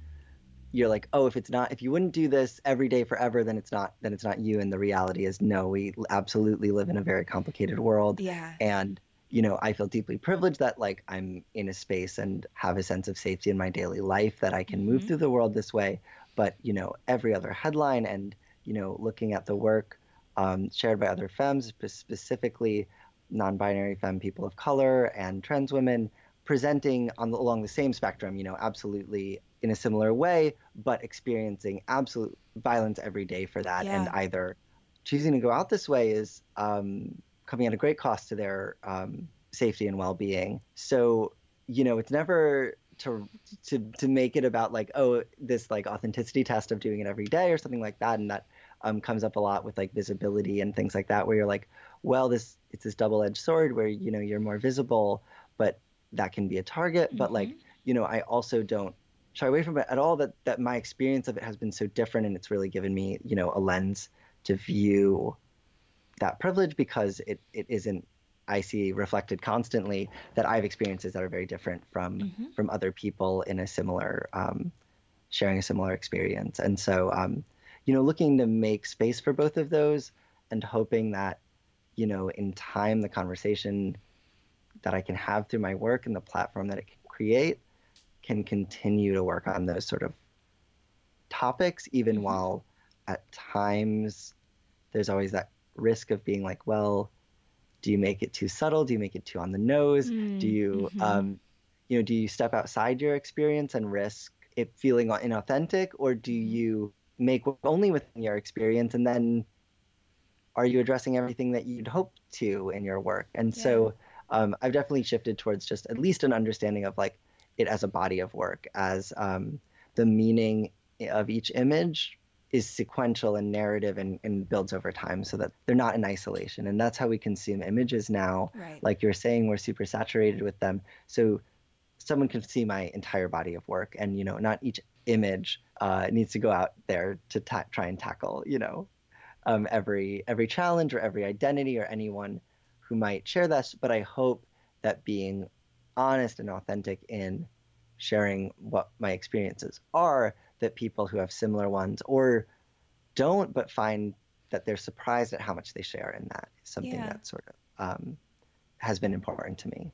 you're like oh if it's not if you wouldn't do this every day forever then it's not then it's not you and the reality is no we absolutely live in a very complicated world yeah and you know, I feel deeply privileged that like I'm in a space and have a sense of safety in my daily life that I can mm-hmm. move through the world this way. But, you know, every other headline and, you know, looking at the work um, shared by other femmes, specifically non binary femme people of color and trans women, presenting on the, along the same spectrum, you know, absolutely in a similar way, but experiencing absolute violence every day for that. Yeah. And either choosing to go out this way is um, coming at a great cost to their um, safety and well-being. So, you know, it's never to to to make it about like oh this like authenticity test of doing it every day or something like that, and that um, comes up a lot with like visibility and things like that, where you're like, well, this it's this double-edged sword where you know you're more visible, but that can be a target. Mm-hmm. But like, mm-hmm. you know, I also don't shy away from it at all. That that my experience of it has been so different, and it's really given me you know a lens to view that privilege because it, it isn't I see reflected constantly that I have experiences that are very different from mm-hmm. from other people in a similar um, sharing a similar experience. And so, um, you know, looking to make space for both of those and hoping that, you know, in time the conversation that I can have through my work and the platform that it can create can continue to work on those sort of topics, even mm-hmm. while at times there's always that risk of being like, well, do you make it too subtle? Do you make it too on the nose? Mm, do you, mm-hmm. um, you know, do you step outside your experience and risk it feeling inauthentic, or do mm-hmm. you make only within your experience and then are you addressing everything that you'd hope to in your work? And yeah. so um, I've definitely shifted towards just at least an understanding of like it as a body of work, as um, the meaning of each image is sequential and narrative and, and builds over time so that they're not in isolation. And that's how we consume images now. Right. Like you're saying, we're super saturated with them. So someone can see my entire body of work and, you know, not each image uh, needs to go out there to ta- try and tackle, you know, um, every every challenge or every identity or anyone who might share this. But I hope that being honest and authentic in sharing what my experiences are that people who have similar ones or don't but find that they're surprised at how much they share in that is something yeah. that sort of um, has been important to me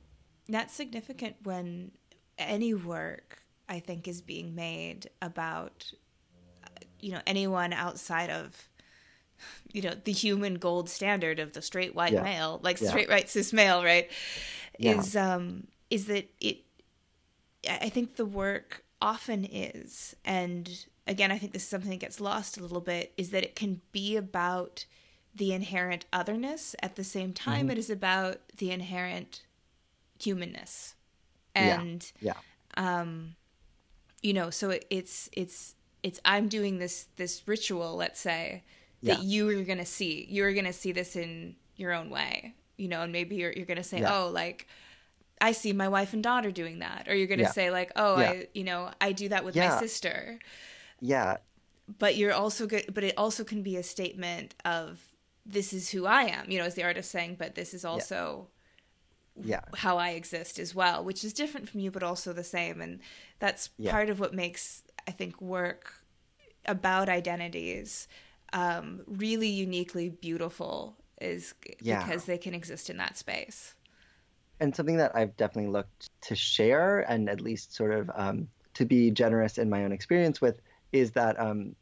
that's significant when any work i think is being made about you know anyone outside of you know the human gold standard of the straight white yeah. male like yeah. straight white cis male right is um is that it I think the work often is, and again, I think this is something that gets lost a little bit, is that it can be about the inherent otherness at the same time mm-hmm. it is about the inherent humanness and yeah, yeah. um you know so it, it's it's it's i'm doing this this ritual let's say that yeah. you are going to see you're going to see this in your own way you know and maybe you're, you're going to say oh like I see my wife and daughter doing that. Or you're going to yeah. say like, "Oh, yeah. I, you know, I do that with yeah. my sister." Yeah. But you're also good but it also can be a statement of this is who I am, you know, as the artist saying, but this is also yeah. how I exist as well, which is different from you but also the same and that's part of what makes I think work about identities um, really uniquely beautiful is because they can exist in that space and something that I've definitely looked to share and at least sort of um, to be generous in my own experience with is that um,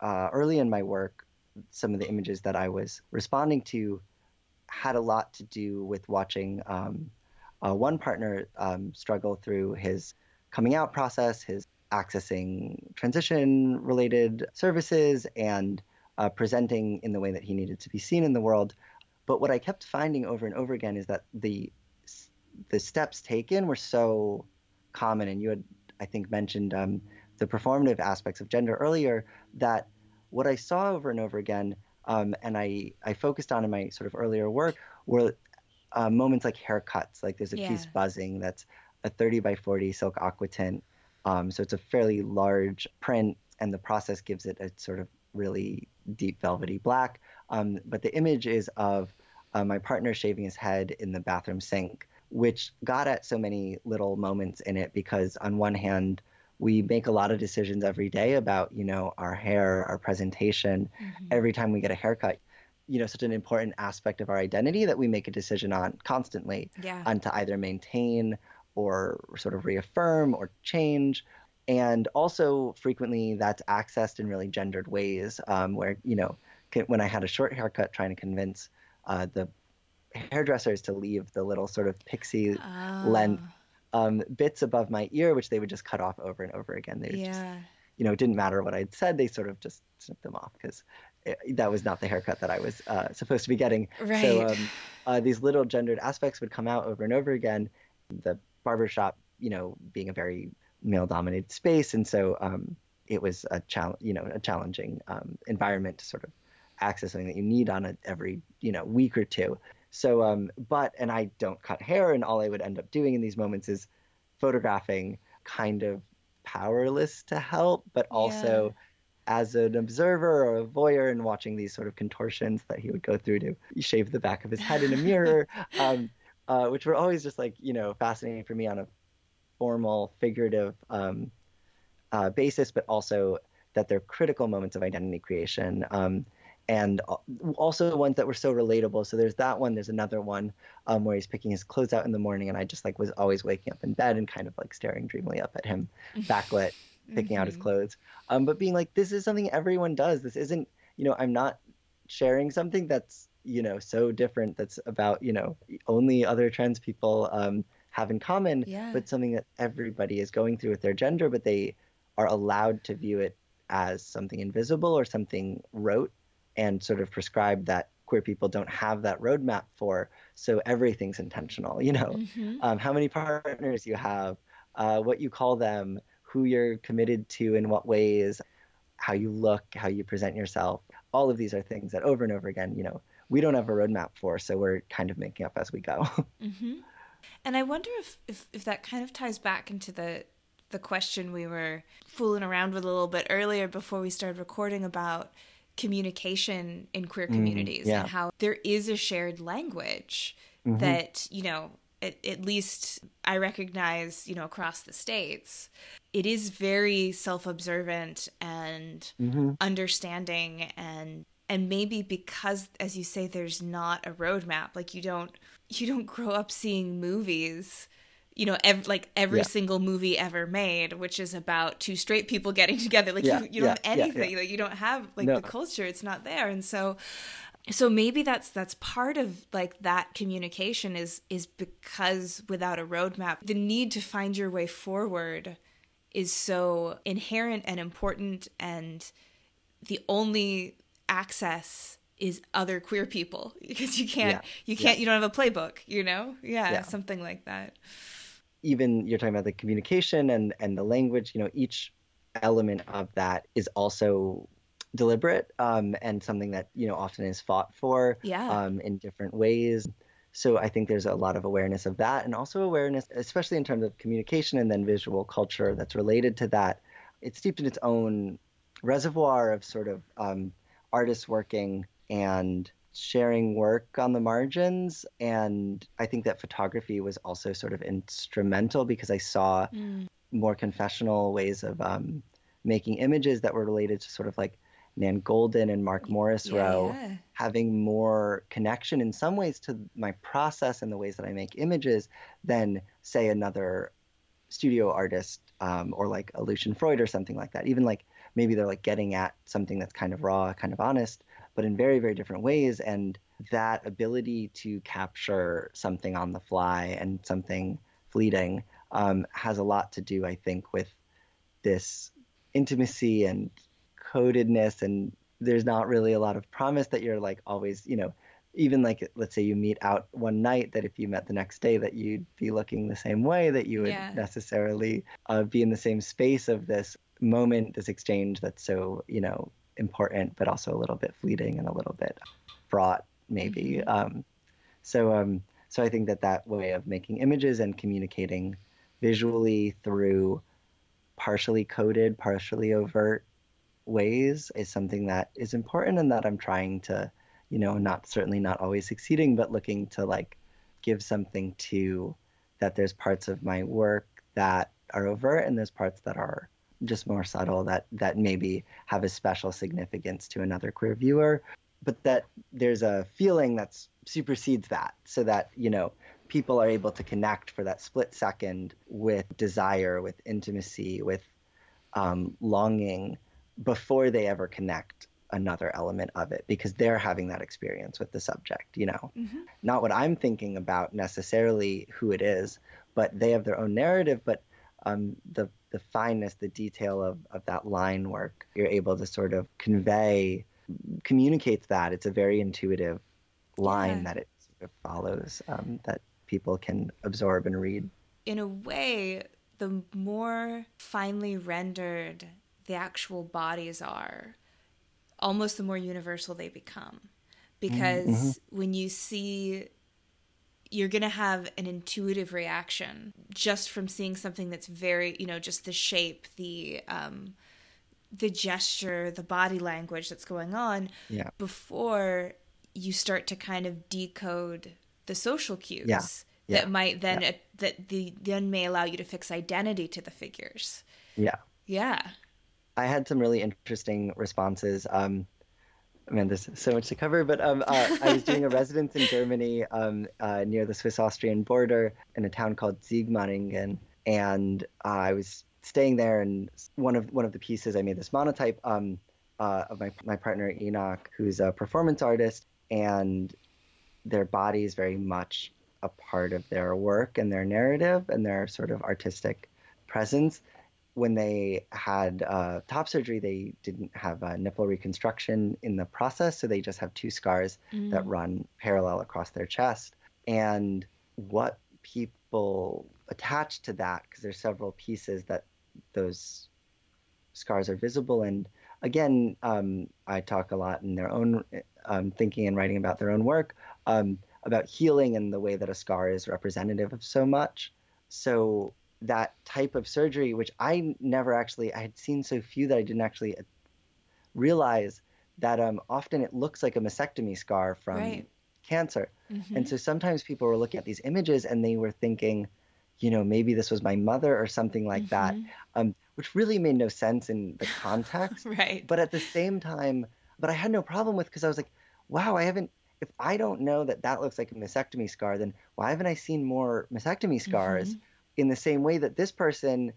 uh, early in my work, some of the images that I was responding to had a lot to do with watching um, uh, one partner um, struggle through his coming out process, his accessing transition related services, and uh, presenting in the way that he needed to be seen in the world. But what I kept finding over and over again is that the the steps taken were so common, and you had, I think, mentioned um, the performative aspects of gender earlier. That what I saw over and over again, um, and I I focused on in my sort of earlier work, were uh, moments like haircuts. Like there's a yeah. piece buzzing that's a 30 by 40 silk aqua tint. Um, so it's a fairly large print, and the process gives it a sort of really deep velvety black. Um, but the image is of uh, my partner shaving his head in the bathroom sink which got at so many little moments in it because on one hand we make a lot of decisions every day about you know our hair our presentation mm-hmm. every time we get a haircut you know such an important aspect of our identity that we make a decision on constantly Yeah. on to either maintain or sort of reaffirm or change and also frequently that's accessed in really gendered ways um, where you know when i had a short haircut trying to convince uh, the hairdressers to leave the little sort of pixie Oh, length um, bits above my ear which they would just cut off over and over again they would just Yeah. you know, it didn't matter what I'd said. They sort of just snipped them off because that was not the haircut that I was uh, supposed to be getting. Right. So um, uh, these little gendered aspects would come out over and over again. The barbershop, you know, being a very male-dominated space, and so um, it was a challenge, you know, a challenging um, environment to sort of access something that you need on a every, you know, week or two. So, um, but and I don't cut hair, and all I would end up doing in these moments is photographing, kind of powerless to help, but also as an observer or a voyeur and watching these sort of contortions that he would go through to shave the back of his head in a mirror, um, uh, which were always just like, you know, fascinating for me on a formal, figurative um, uh, basis, but also that they're critical moments of identity creation. Um, and al- also ones that were so relatable. So there's that one. There's another one um, where he's picking his clothes out in the morning, and I just like was always waking up in bed and kind of like staring dreamily up at him, backlit, picking out his Mhm. clothes. Um, but being like, this is something everyone does. This isn't, you know, I'm not sharing something that's, you know, so different. That's about, you know, only other trans people um, have in common, Yeah. but something that everybody is going through with their gender, but they are allowed to view it as something invisible or something rote and sort of prescribed that queer people don't have that roadmap for. So everything's intentional, you know, Mhm. um, how many partners you have, uh, what you call them, who you're committed to in what ways, how you look, how you present yourself. All of these are things that over and over again, you know, we don't have a roadmap for, so we're kind of making up as we go. hmm And I wonder if, if if that kind of ties back into the the question we were fooling around with a little bit earlier before we started recording about communication in queer communities yeah. and how there is a shared language that you know at, at least I recognize you know across the states it is very self-observant and Mhm. understanding and and maybe because as you say there's not a roadmap like you don't you don't grow up seeing movies you know ev- like every Yeah. single movie ever made which is about two straight people getting together like Yeah, you, you don't have anything like you don't have like No. the culture it's not there and so so maybe that's that's part of like that communication is is because without a roadmap the need to find your way forward is so inherent and important and the only access is other queer people because you can't Yeah, you can't yeah. you don't have a playbook you know yeah, Yeah. something like that even you're talking about the communication and and the language you know each element of that is also deliberate um, and something that you know often is fought for Yeah. um, in different ways so i think there's a lot of awareness of that and also awareness especially in terms of communication and then visual culture that's related to that it's steeped in its own reservoir of sort of um, artists working and sharing work on the margins. And I think that photography was also sort of instrumental because I saw more confessional ways of um, making images that were related to sort of like Nan Goldin and Mark Morris Yeah, Rowe yeah. having more connection in some ways to my process and the ways that I make images than, say, another studio artist um, or like a Lucian Freud or something like that. Even like maybe they're like getting at something that's kind of raw, kind of honest, but in very, very different ways. And that ability to capture something on the fly and something fleeting um, has a lot to do, I think, with this intimacy and codedness and there's not really a lot of promise that you're like always you know even like let's say you meet out one night that if you met the next day that you'd be looking the same way that you would Yeah. necessarily uh, be in the same space of this moment this exchange that's so you know important but also a little bit fleeting and a little bit fraught maybe. Um, so um, so i think that that way of making images and communicating visually through partially coded partially overt ways is something that is important and that I'm trying to, you know, not certainly not always succeeding, but looking to like give something to that there's parts of my work that are overt and there's parts that are just more subtle that that maybe have a special significance to another queer viewer but that there's a feeling that supersedes that so that you know people are able to connect for that split second with desire with intimacy with um, longing before they ever connect another element of it because they're having that experience with the subject you know mm-hmm. not what i'm thinking about necessarily who it is but they have their own narrative but um, the the fineness the detail of, of that line work you're able to sort of convey communicates that it's a very intuitive line yeah. that it sort of follows um, that people can absorb and read in a way the more finely rendered the actual bodies are almost the more universal they become. Because mm-hmm. when you see you're going to have an intuitive reaction just from seeing something that's very, you know, just the shape, the um the gesture, the body language that's going on yeah. before you start to kind of decode the social cues yeah. that might then uh, that the then may allow you to fix identity to the figures. Yeah. Yeah. I had some really interesting responses. Um, man, there's so much to cover, but um, uh, I was doing a residence in Germany um, uh, near the Swiss-Austrian border in a town called Sigmaringen, and uh, I was staying there. And one of one of the pieces I made this monotype um, uh, of my my partner Enoch, who's a performance artist, and their body is very much a part of their work and their narrative and their sort of artistic presence when they had uh, top surgery, they didn't have a nipple reconstruction in the process, so they just have two scars mm. that run parallel across their chest. And what people attach to that, because there's several pieces that those scars are visible. And again, um, I talk a lot in their own um, thinking and writing about their own work um, about healing and the way that a scar is representative of so much. So that type of surgery, which I never actually, I had seen so few that I didn't actually uh, realize that um, often it looks like a mastectomy scar from right. cancer. Mm-hmm. And so sometimes people were looking at these images and they were thinking, you know, maybe this was my mother or something like mm-hmm. that, um, which really made no sense in the context. right. But at the same time, but I had no problem with because I was like, wow, I haven't. If I don't know that that looks like a mastectomy scar, then why haven't I seen more mastectomy scars? Mm-hmm in the same way that this person,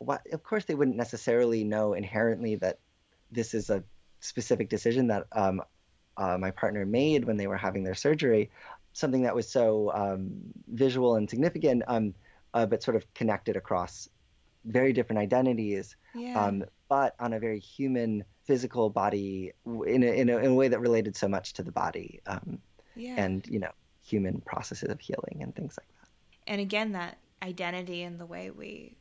of course, they wouldn't necessarily know inherently that this is a specific decision that um, uh, my partner made when they were having their surgery, something that was so um, visual and significant, um, uh, but sort of connected across very different identities, yeah. Um, but on a very human, physical body in a, in a, in a way that related so much to the body um, yeah. and you know human processes of healing and things like that. And again, that identity and the way we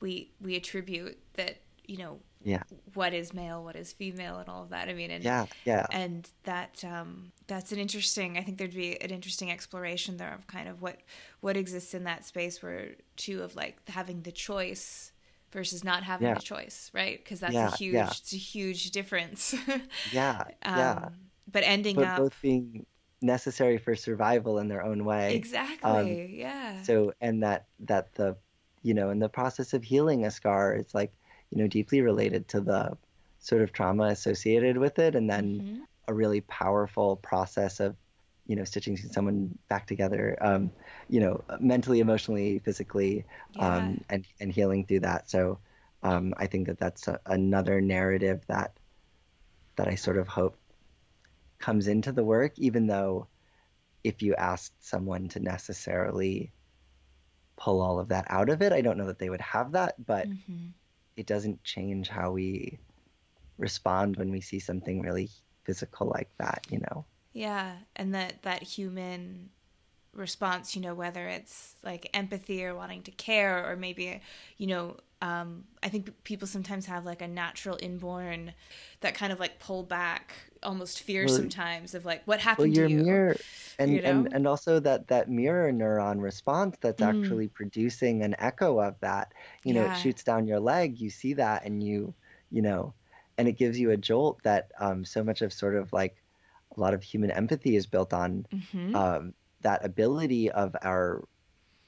we we attribute that you know yeah. what is male what is female and all of that. I mean and yeah yeah. and that um that's an interesting i think there'd be an interesting exploration there of kind of what what exists in that space where two of like having the choice versus not having yeah. the choice right? Because that's yeah, a huge yeah. it's a huge difference. Yeah um, yeah but ending but up both being necessary for survival in their own way. Exactly. Um, yeah. So and that that the you know in the process of healing a scar is like you know deeply related to the sort of trauma associated with it and then mm-hmm. a really powerful process of you know stitching someone back together um, you know mentally emotionally physically yeah. um, and and healing through that so um, i think that that's a, another narrative that that i sort of hope comes into the work, even though if you asked someone to necessarily pull all of that out of it, I don't know that they would have that, but mm-hmm. it doesn't change how we respond when we see something really physical like that, you know. Yeah, and that that human response, you know, whether it's like empathy or wanting to care or maybe, you know, um, I think people sometimes have like a natural inborn that kind of like pull back almost fear well, sometimes of like what happened well, your to you. Mirror, and, you know? and and also that that mirror neuron response that's mm. actually producing an echo of that. You know, yeah. it shoots down your leg, you see that and you you know, and it gives you a jolt that um, so much of sort of like a lot of human empathy is built on mm-hmm. um, that ability of our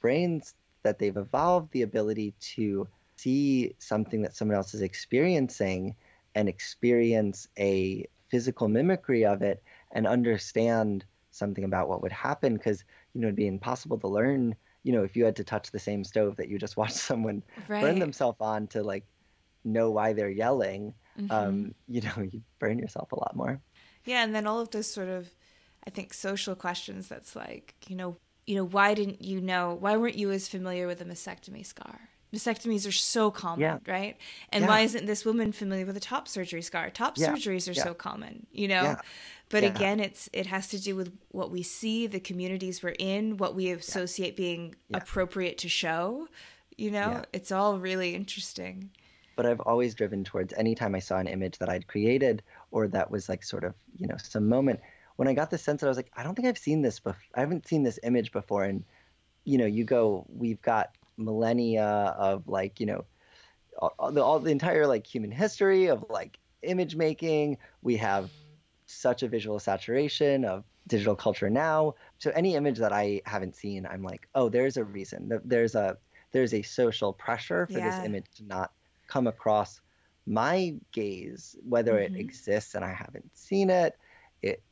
brains that they've evolved the ability to see something that someone else is experiencing and experience a physical mimicry of it and understand something about what would happen because you know it'd be impossible to learn you know if you had to touch the same stove that you just watched someone Right. burn themselves on to like know why they're yelling Mm-hmm. um you know you burn yourself a lot more Yeah, and then all of those sort of, I think, social questions. That's like, you know, you know, why didn't you know? Why weren't you as familiar with a mastectomy scar? Mastectomies are so common, Yeah. right? And Yeah. why isn't this woman familiar with a top surgery scar? Top Yeah. surgeries are so common, you know. But again, it's it has to do with what we see, the communities we're in, what we associate being appropriate to show. You know, it's all really interesting. but I've always driven towards anytime I saw an image that I'd created or that was like sort of, you know, some moment when I got the sense that I was like, I don't think I've seen this before. I haven't seen this image before. And, you know, you go, we've got millennia of like, you know, all, the, all the entire like human history of like image making. We have such a visual saturation of digital culture now. So any image that I haven't seen, I'm like, oh, there's a reason. There's a there's a social pressure for Yeah. this image to not come across my gaze, whether Mhm. it exists and I haven't seen it, it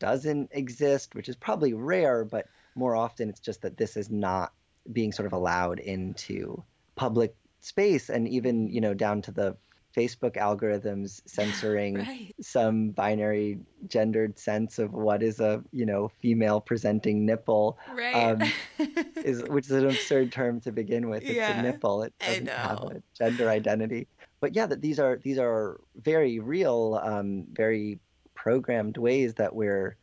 doesn't exist, which is probably rare, but more often it's just that this is not being sort of allowed into public space and even, you know, down to the Facebook algorithms censoring Right. some binary gendered sense of what is a, you know, female presenting nipple Right. um, is which is an absurd term to begin with. It's Yeah, a nipple. It doesn't have a gender identity. But yeah, that these are these are very real, um, very programmed ways that we're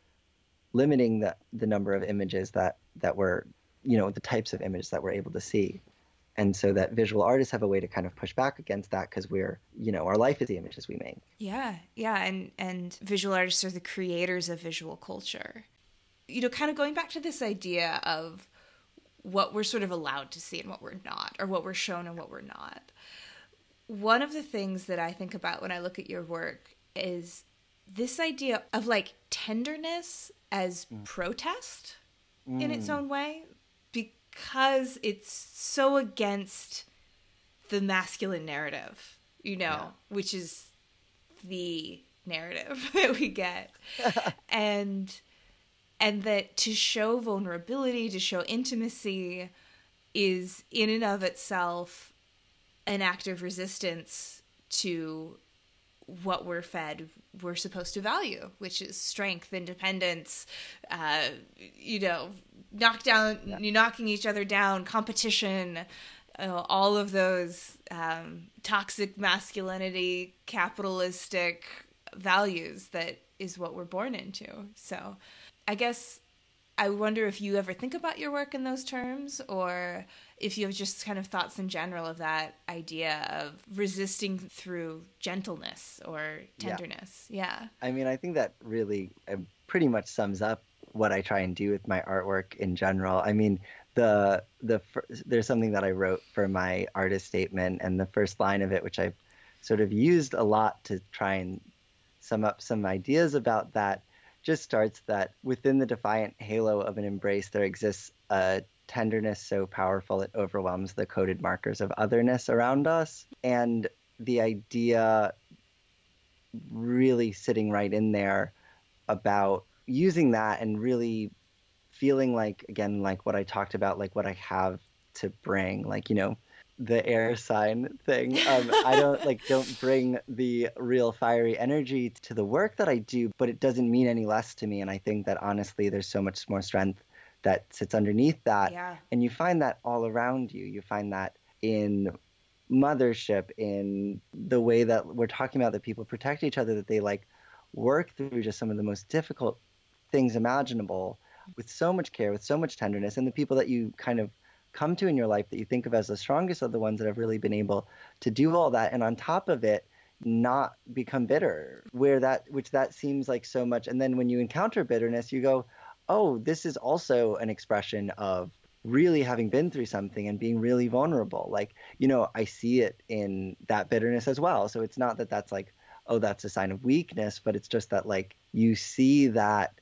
limiting the the number of images that that we're you know the types of images that we're able to see. And so that visual artists have a way to kind of push back against that because we're, you know, our life is the images we make. Yeah, yeah, and and visual artists are the creators of visual culture. You know, kind of going back to this idea of what we're sort of allowed to see and what we're not, or what we're shown and what we're not. One of the things that I think about when I look at your work is this idea of like tenderness as mm. protest in its mm. own way because it's so against the masculine narrative, you know, Yeah. which is the narrative that we get. and and that to show vulnerability, to show intimacy is in and of itself an act of resistance to what we're fed we're supposed to value, which is strength, independence, uh, you know, knock down, you knocking each other down, competition, uh, all of those um, toxic masculinity, capitalistic values that is what we're born into. So, I guess I wonder if you ever think about your work in those terms, or if you have just kind of thoughts in general of that idea of resisting through gentleness or tenderness. Yeah. I mean, I think that really uh, pretty much sums up what I try and do with my artwork in general. I mean, the the there's something that I wrote for my artist statement, and the first line of it, which I've sort of used a lot to try and sum up some ideas about that, just starts that within the defiant halo of an embrace, there exists a tenderness so powerful it overwhelms the coded markers of otherness around us, and the idea really sitting right in there about using that and really feeling like again like what I talked about like what I have to bring like you know the air sign thing. Um, I don't like don't bring the real fiery energy to the work that I do but it doesn't mean any less to me. And I think that honestly there's so much more strength that sits underneath that. Yeah. and you find that all around you. You find that in mothership in the way that we're talking about that people protect each other that they like work through just some of the most difficult things imaginable with so much care with so much tenderness. And the people that you kind of come to in your life that you think of as the strongest are the ones that have really been able to do all that and on top of it not become bitter where that which that seems like so much. And then when you encounter bitterness you go oh this is also an expression of really having been through something and being really vulnerable. Like you know i see it in that bitterness as well. So it's not that that's like oh that's a sign of weakness but it's just that like you see that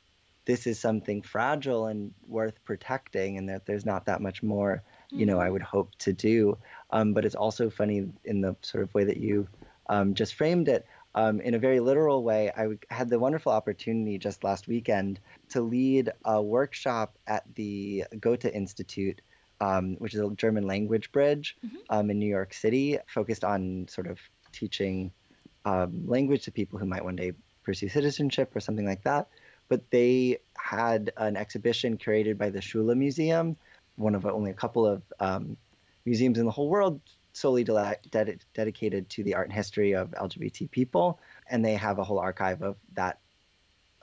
this is something fragile and worth protecting and that there's not that much more you know i would hope to do um, but it's also funny in the sort of way that you um, just framed it um, in a very literal way, I w- had the wonderful opportunity just last weekend to lead a workshop at the Goethe Institute, um, which is a German language bridge Mhm. um, in New York City, focused on sort of teaching um, language to people who might one day pursue citizenship or something like that. But they had an exhibition curated by the Schwules Museum, one of only a couple of um, museums in the whole world solely de- ded- dedicated to the art and history of LGBT people. And they have a whole archive of that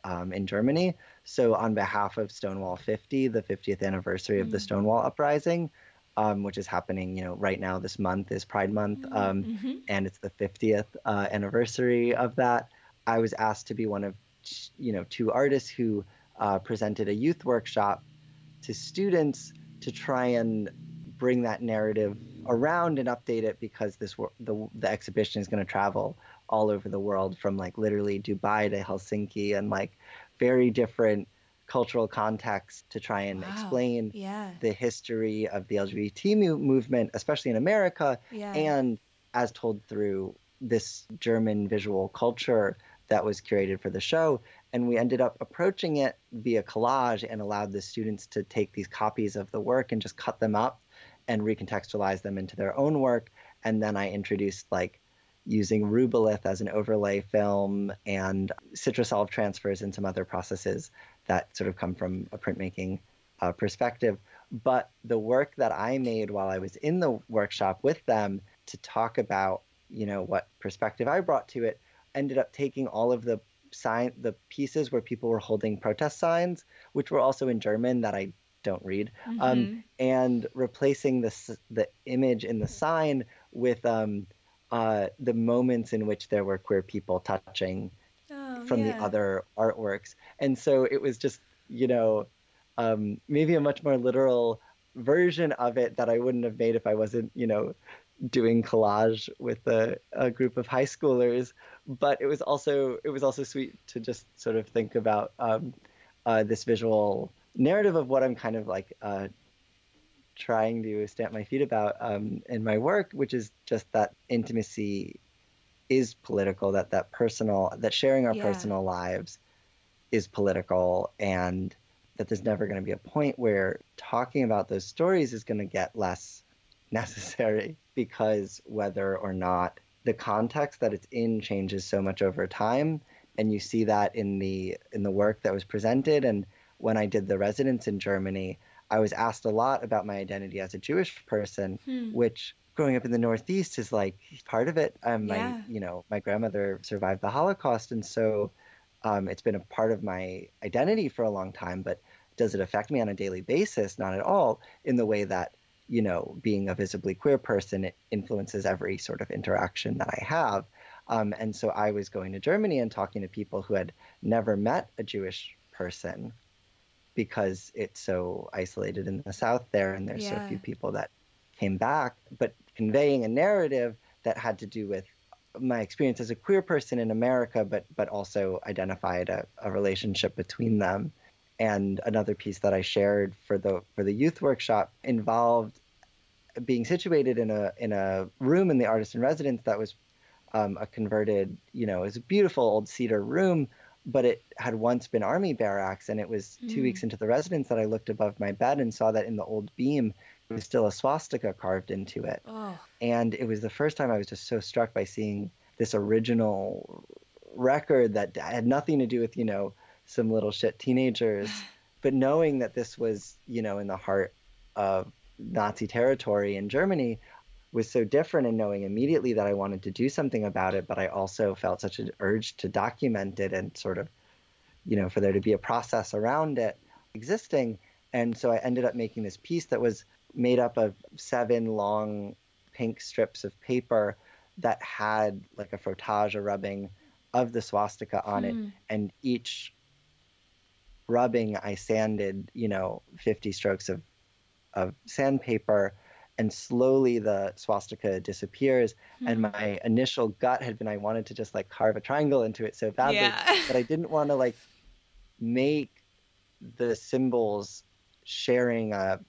um, in Germany. So, on behalf of Stonewall 50, the 50th anniversary of the Mm. Stonewall Uprising, um, which is happening, you know, right now, this month is Pride Month. Um, Mhm. and it's the 50th uh, anniversary of that. I was asked to be one of, you know, two artists who uh, presented a youth workshop to students to try and bring that narrative around and update it because this the the exhibition is going to travel all over the world from like literally Dubai to Helsinki and like very different cultural contexts to try and Wow. explain Yeah. the history of the LGBT movement, especially in America, Yeah. and as told through this German visual culture that was curated for the show. And we ended up approaching it via collage and allowed the students to take these copies of the work and just cut them up and recontextualize them into their own work. And then I introduced like using Rubylith as an overlay film and Citrasolv transfers and some other processes that sort of come from a printmaking uh, perspective. But the work that I made while I was in the workshop with them to talk about, you know, what perspective I brought to it, ended up taking all of the sign, the pieces where people were holding protest signs, which were also in German that I don't read, um, Mhm. and replacing the the image in the sign with um, uh, the moments in which there were queer people touching Oh, from the other artworks. And so it was just, you know, um, maybe a much more literal version of it that I wouldn't have made if I wasn't, you know, doing collage with a, a group of high schoolers. But it was also it was also sweet to just sort of think about um, uh, this visual narrative of what I'm kind of like uh, trying to stamp my feet about um, in my work, which is just that intimacy is political, that that personal, that sharing our Yeah. personal lives is political, and that there's never going to be a point where talking about those stories is going to get less necessary because whether or not the context that it's in changes so much over time and you see that in the in the work that was presented and when I did the residence in Germany I was asked a lot about my identity as a Jewish person Hmm. which growing up in the Northeast is like part of it. Um, Yeah. My, you know, my grandmother survived the Holocaust, and so um, it's been a part of my identity for a long time. But does it affect me on a daily basis? Not at all. In the way that you know, being a visibly queer person, it influences every sort of interaction that I have. Um, and so I was going to Germany and talking to people who had never met a Jewish person because it's so isolated in the South there, and there's Yeah. so few people that came back, but conveying a narrative that had to do with my experience as a queer person in America, but but also identified a, a relationship between them. And another piece that I shared for the for the youth workshop involved being situated in a in a room in the artist in residence that was um, a converted, you know, it was a beautiful old cedar room, but it had once been army barracks. And it was two Mm. weeks into the residence that I looked above my bed and saw that in the old beam there was still a swastika carved into it. Oh. And it was the first time I was just so struck by seeing this original record that had nothing to do with, you know, some little shit teenagers, but knowing that this was, you know, in the heart of Nazi territory in Germany was so different and knowing immediately that I wanted to do something about it, but I also felt such an urge to document it and sort of, you know, for there to be a process around it existing. And so I ended up making this piece that was made up of seven long pink strips of paper that had like a frottage, a rubbing of the swastika on it. Hmm. And each rubbing, I sanded, you know, 50 strokes of, of sandpaper. And slowly the swastika disappears. And Hmm. my initial gut had been I wanted to just like carve a triangle into it so badly Yeah. but I didn't want to like make the symbols sharing a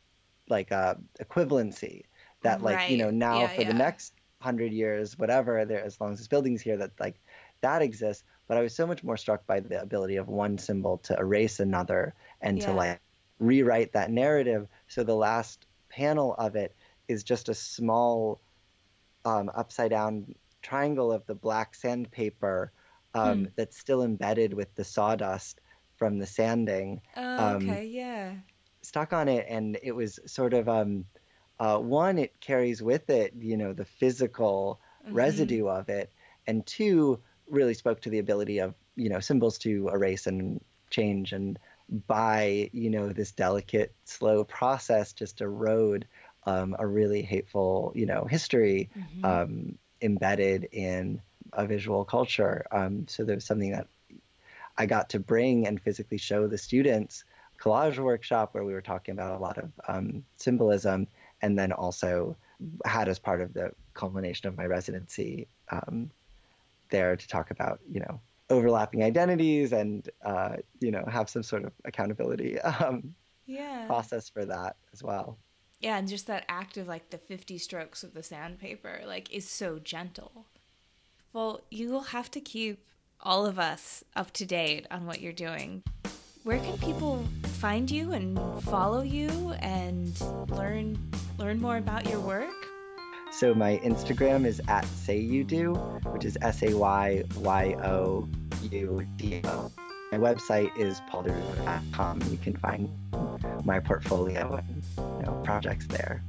like a equivalency that like you know now Yeah, for yeah. the next hundred years whatever there as long as this building's here that like that exists. But I was so much more struck by the ability of one symbol to erase another and to like rewrite that narrative. So the last panel of it is just a small um, upside down triangle of the black sandpaper um, Hmm. that's still embedded with the sawdust from the sanding Oh, Um, okay, yeah. stuck on it and it was sort of um uh one it carries with it you know the physical Mhm. residue of it and two really spoke to the ability of you know symbols to erase and change and by you know this delicate slow process just erode um, a really hateful you know history Mhm. um, embedded in a visual culture. Um, so there's something that I got to bring and physically show the students collage workshop where we were talking about a lot of um, symbolism, and then also had as part of the culmination of my residency um, there to talk about you know overlapping identities and uh, you know have some sort of accountability um, yeah. process for that as well. Yeah, and just that act of like the 50 strokes of the sandpaper like is so gentle. Well, you will have to keep all of us up to date on what you're doing. Where can people find you and follow you and learn learn more about your work? So my Instagram is at say you do, which is S A Y Y O U D O. My website is paulderulo.com. You can find my portfolio and you know, projects there.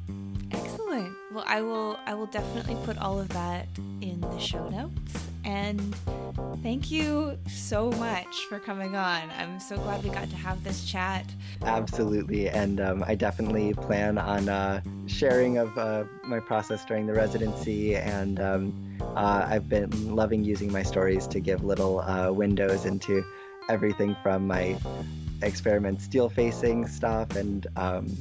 Excellent. Well, I will I will definitely put all of that in the show notes. And thank you so much for coming on. I'm so glad we got to have this chat. Absolutely, and um, I definitely plan on uh, sharing of uh, my process during the residency. And um, uh, I've been loving using my stories to give little uh, windows into everything from my experiment steel facing stuff and um,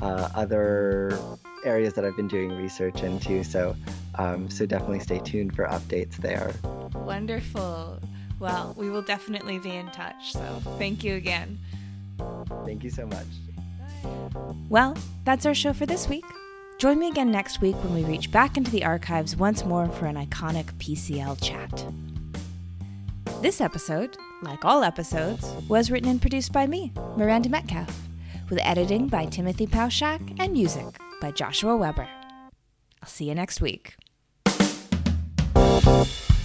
uh, other areas that I've been doing research into. So, um, so definitely stay tuned for updates there. Wonderful. Well, we will definitely be in touch. So thank you again. Thank you so much. Well, that's our show for this week. Join me again next week when we reach back into the archives once more for an iconic PCL chat. This episode, like all episodes, was written and produced by me, Miranda Metcalf, with editing by Timothy Pauschak and music by Joshua Weber. I'll see you next week. Bye.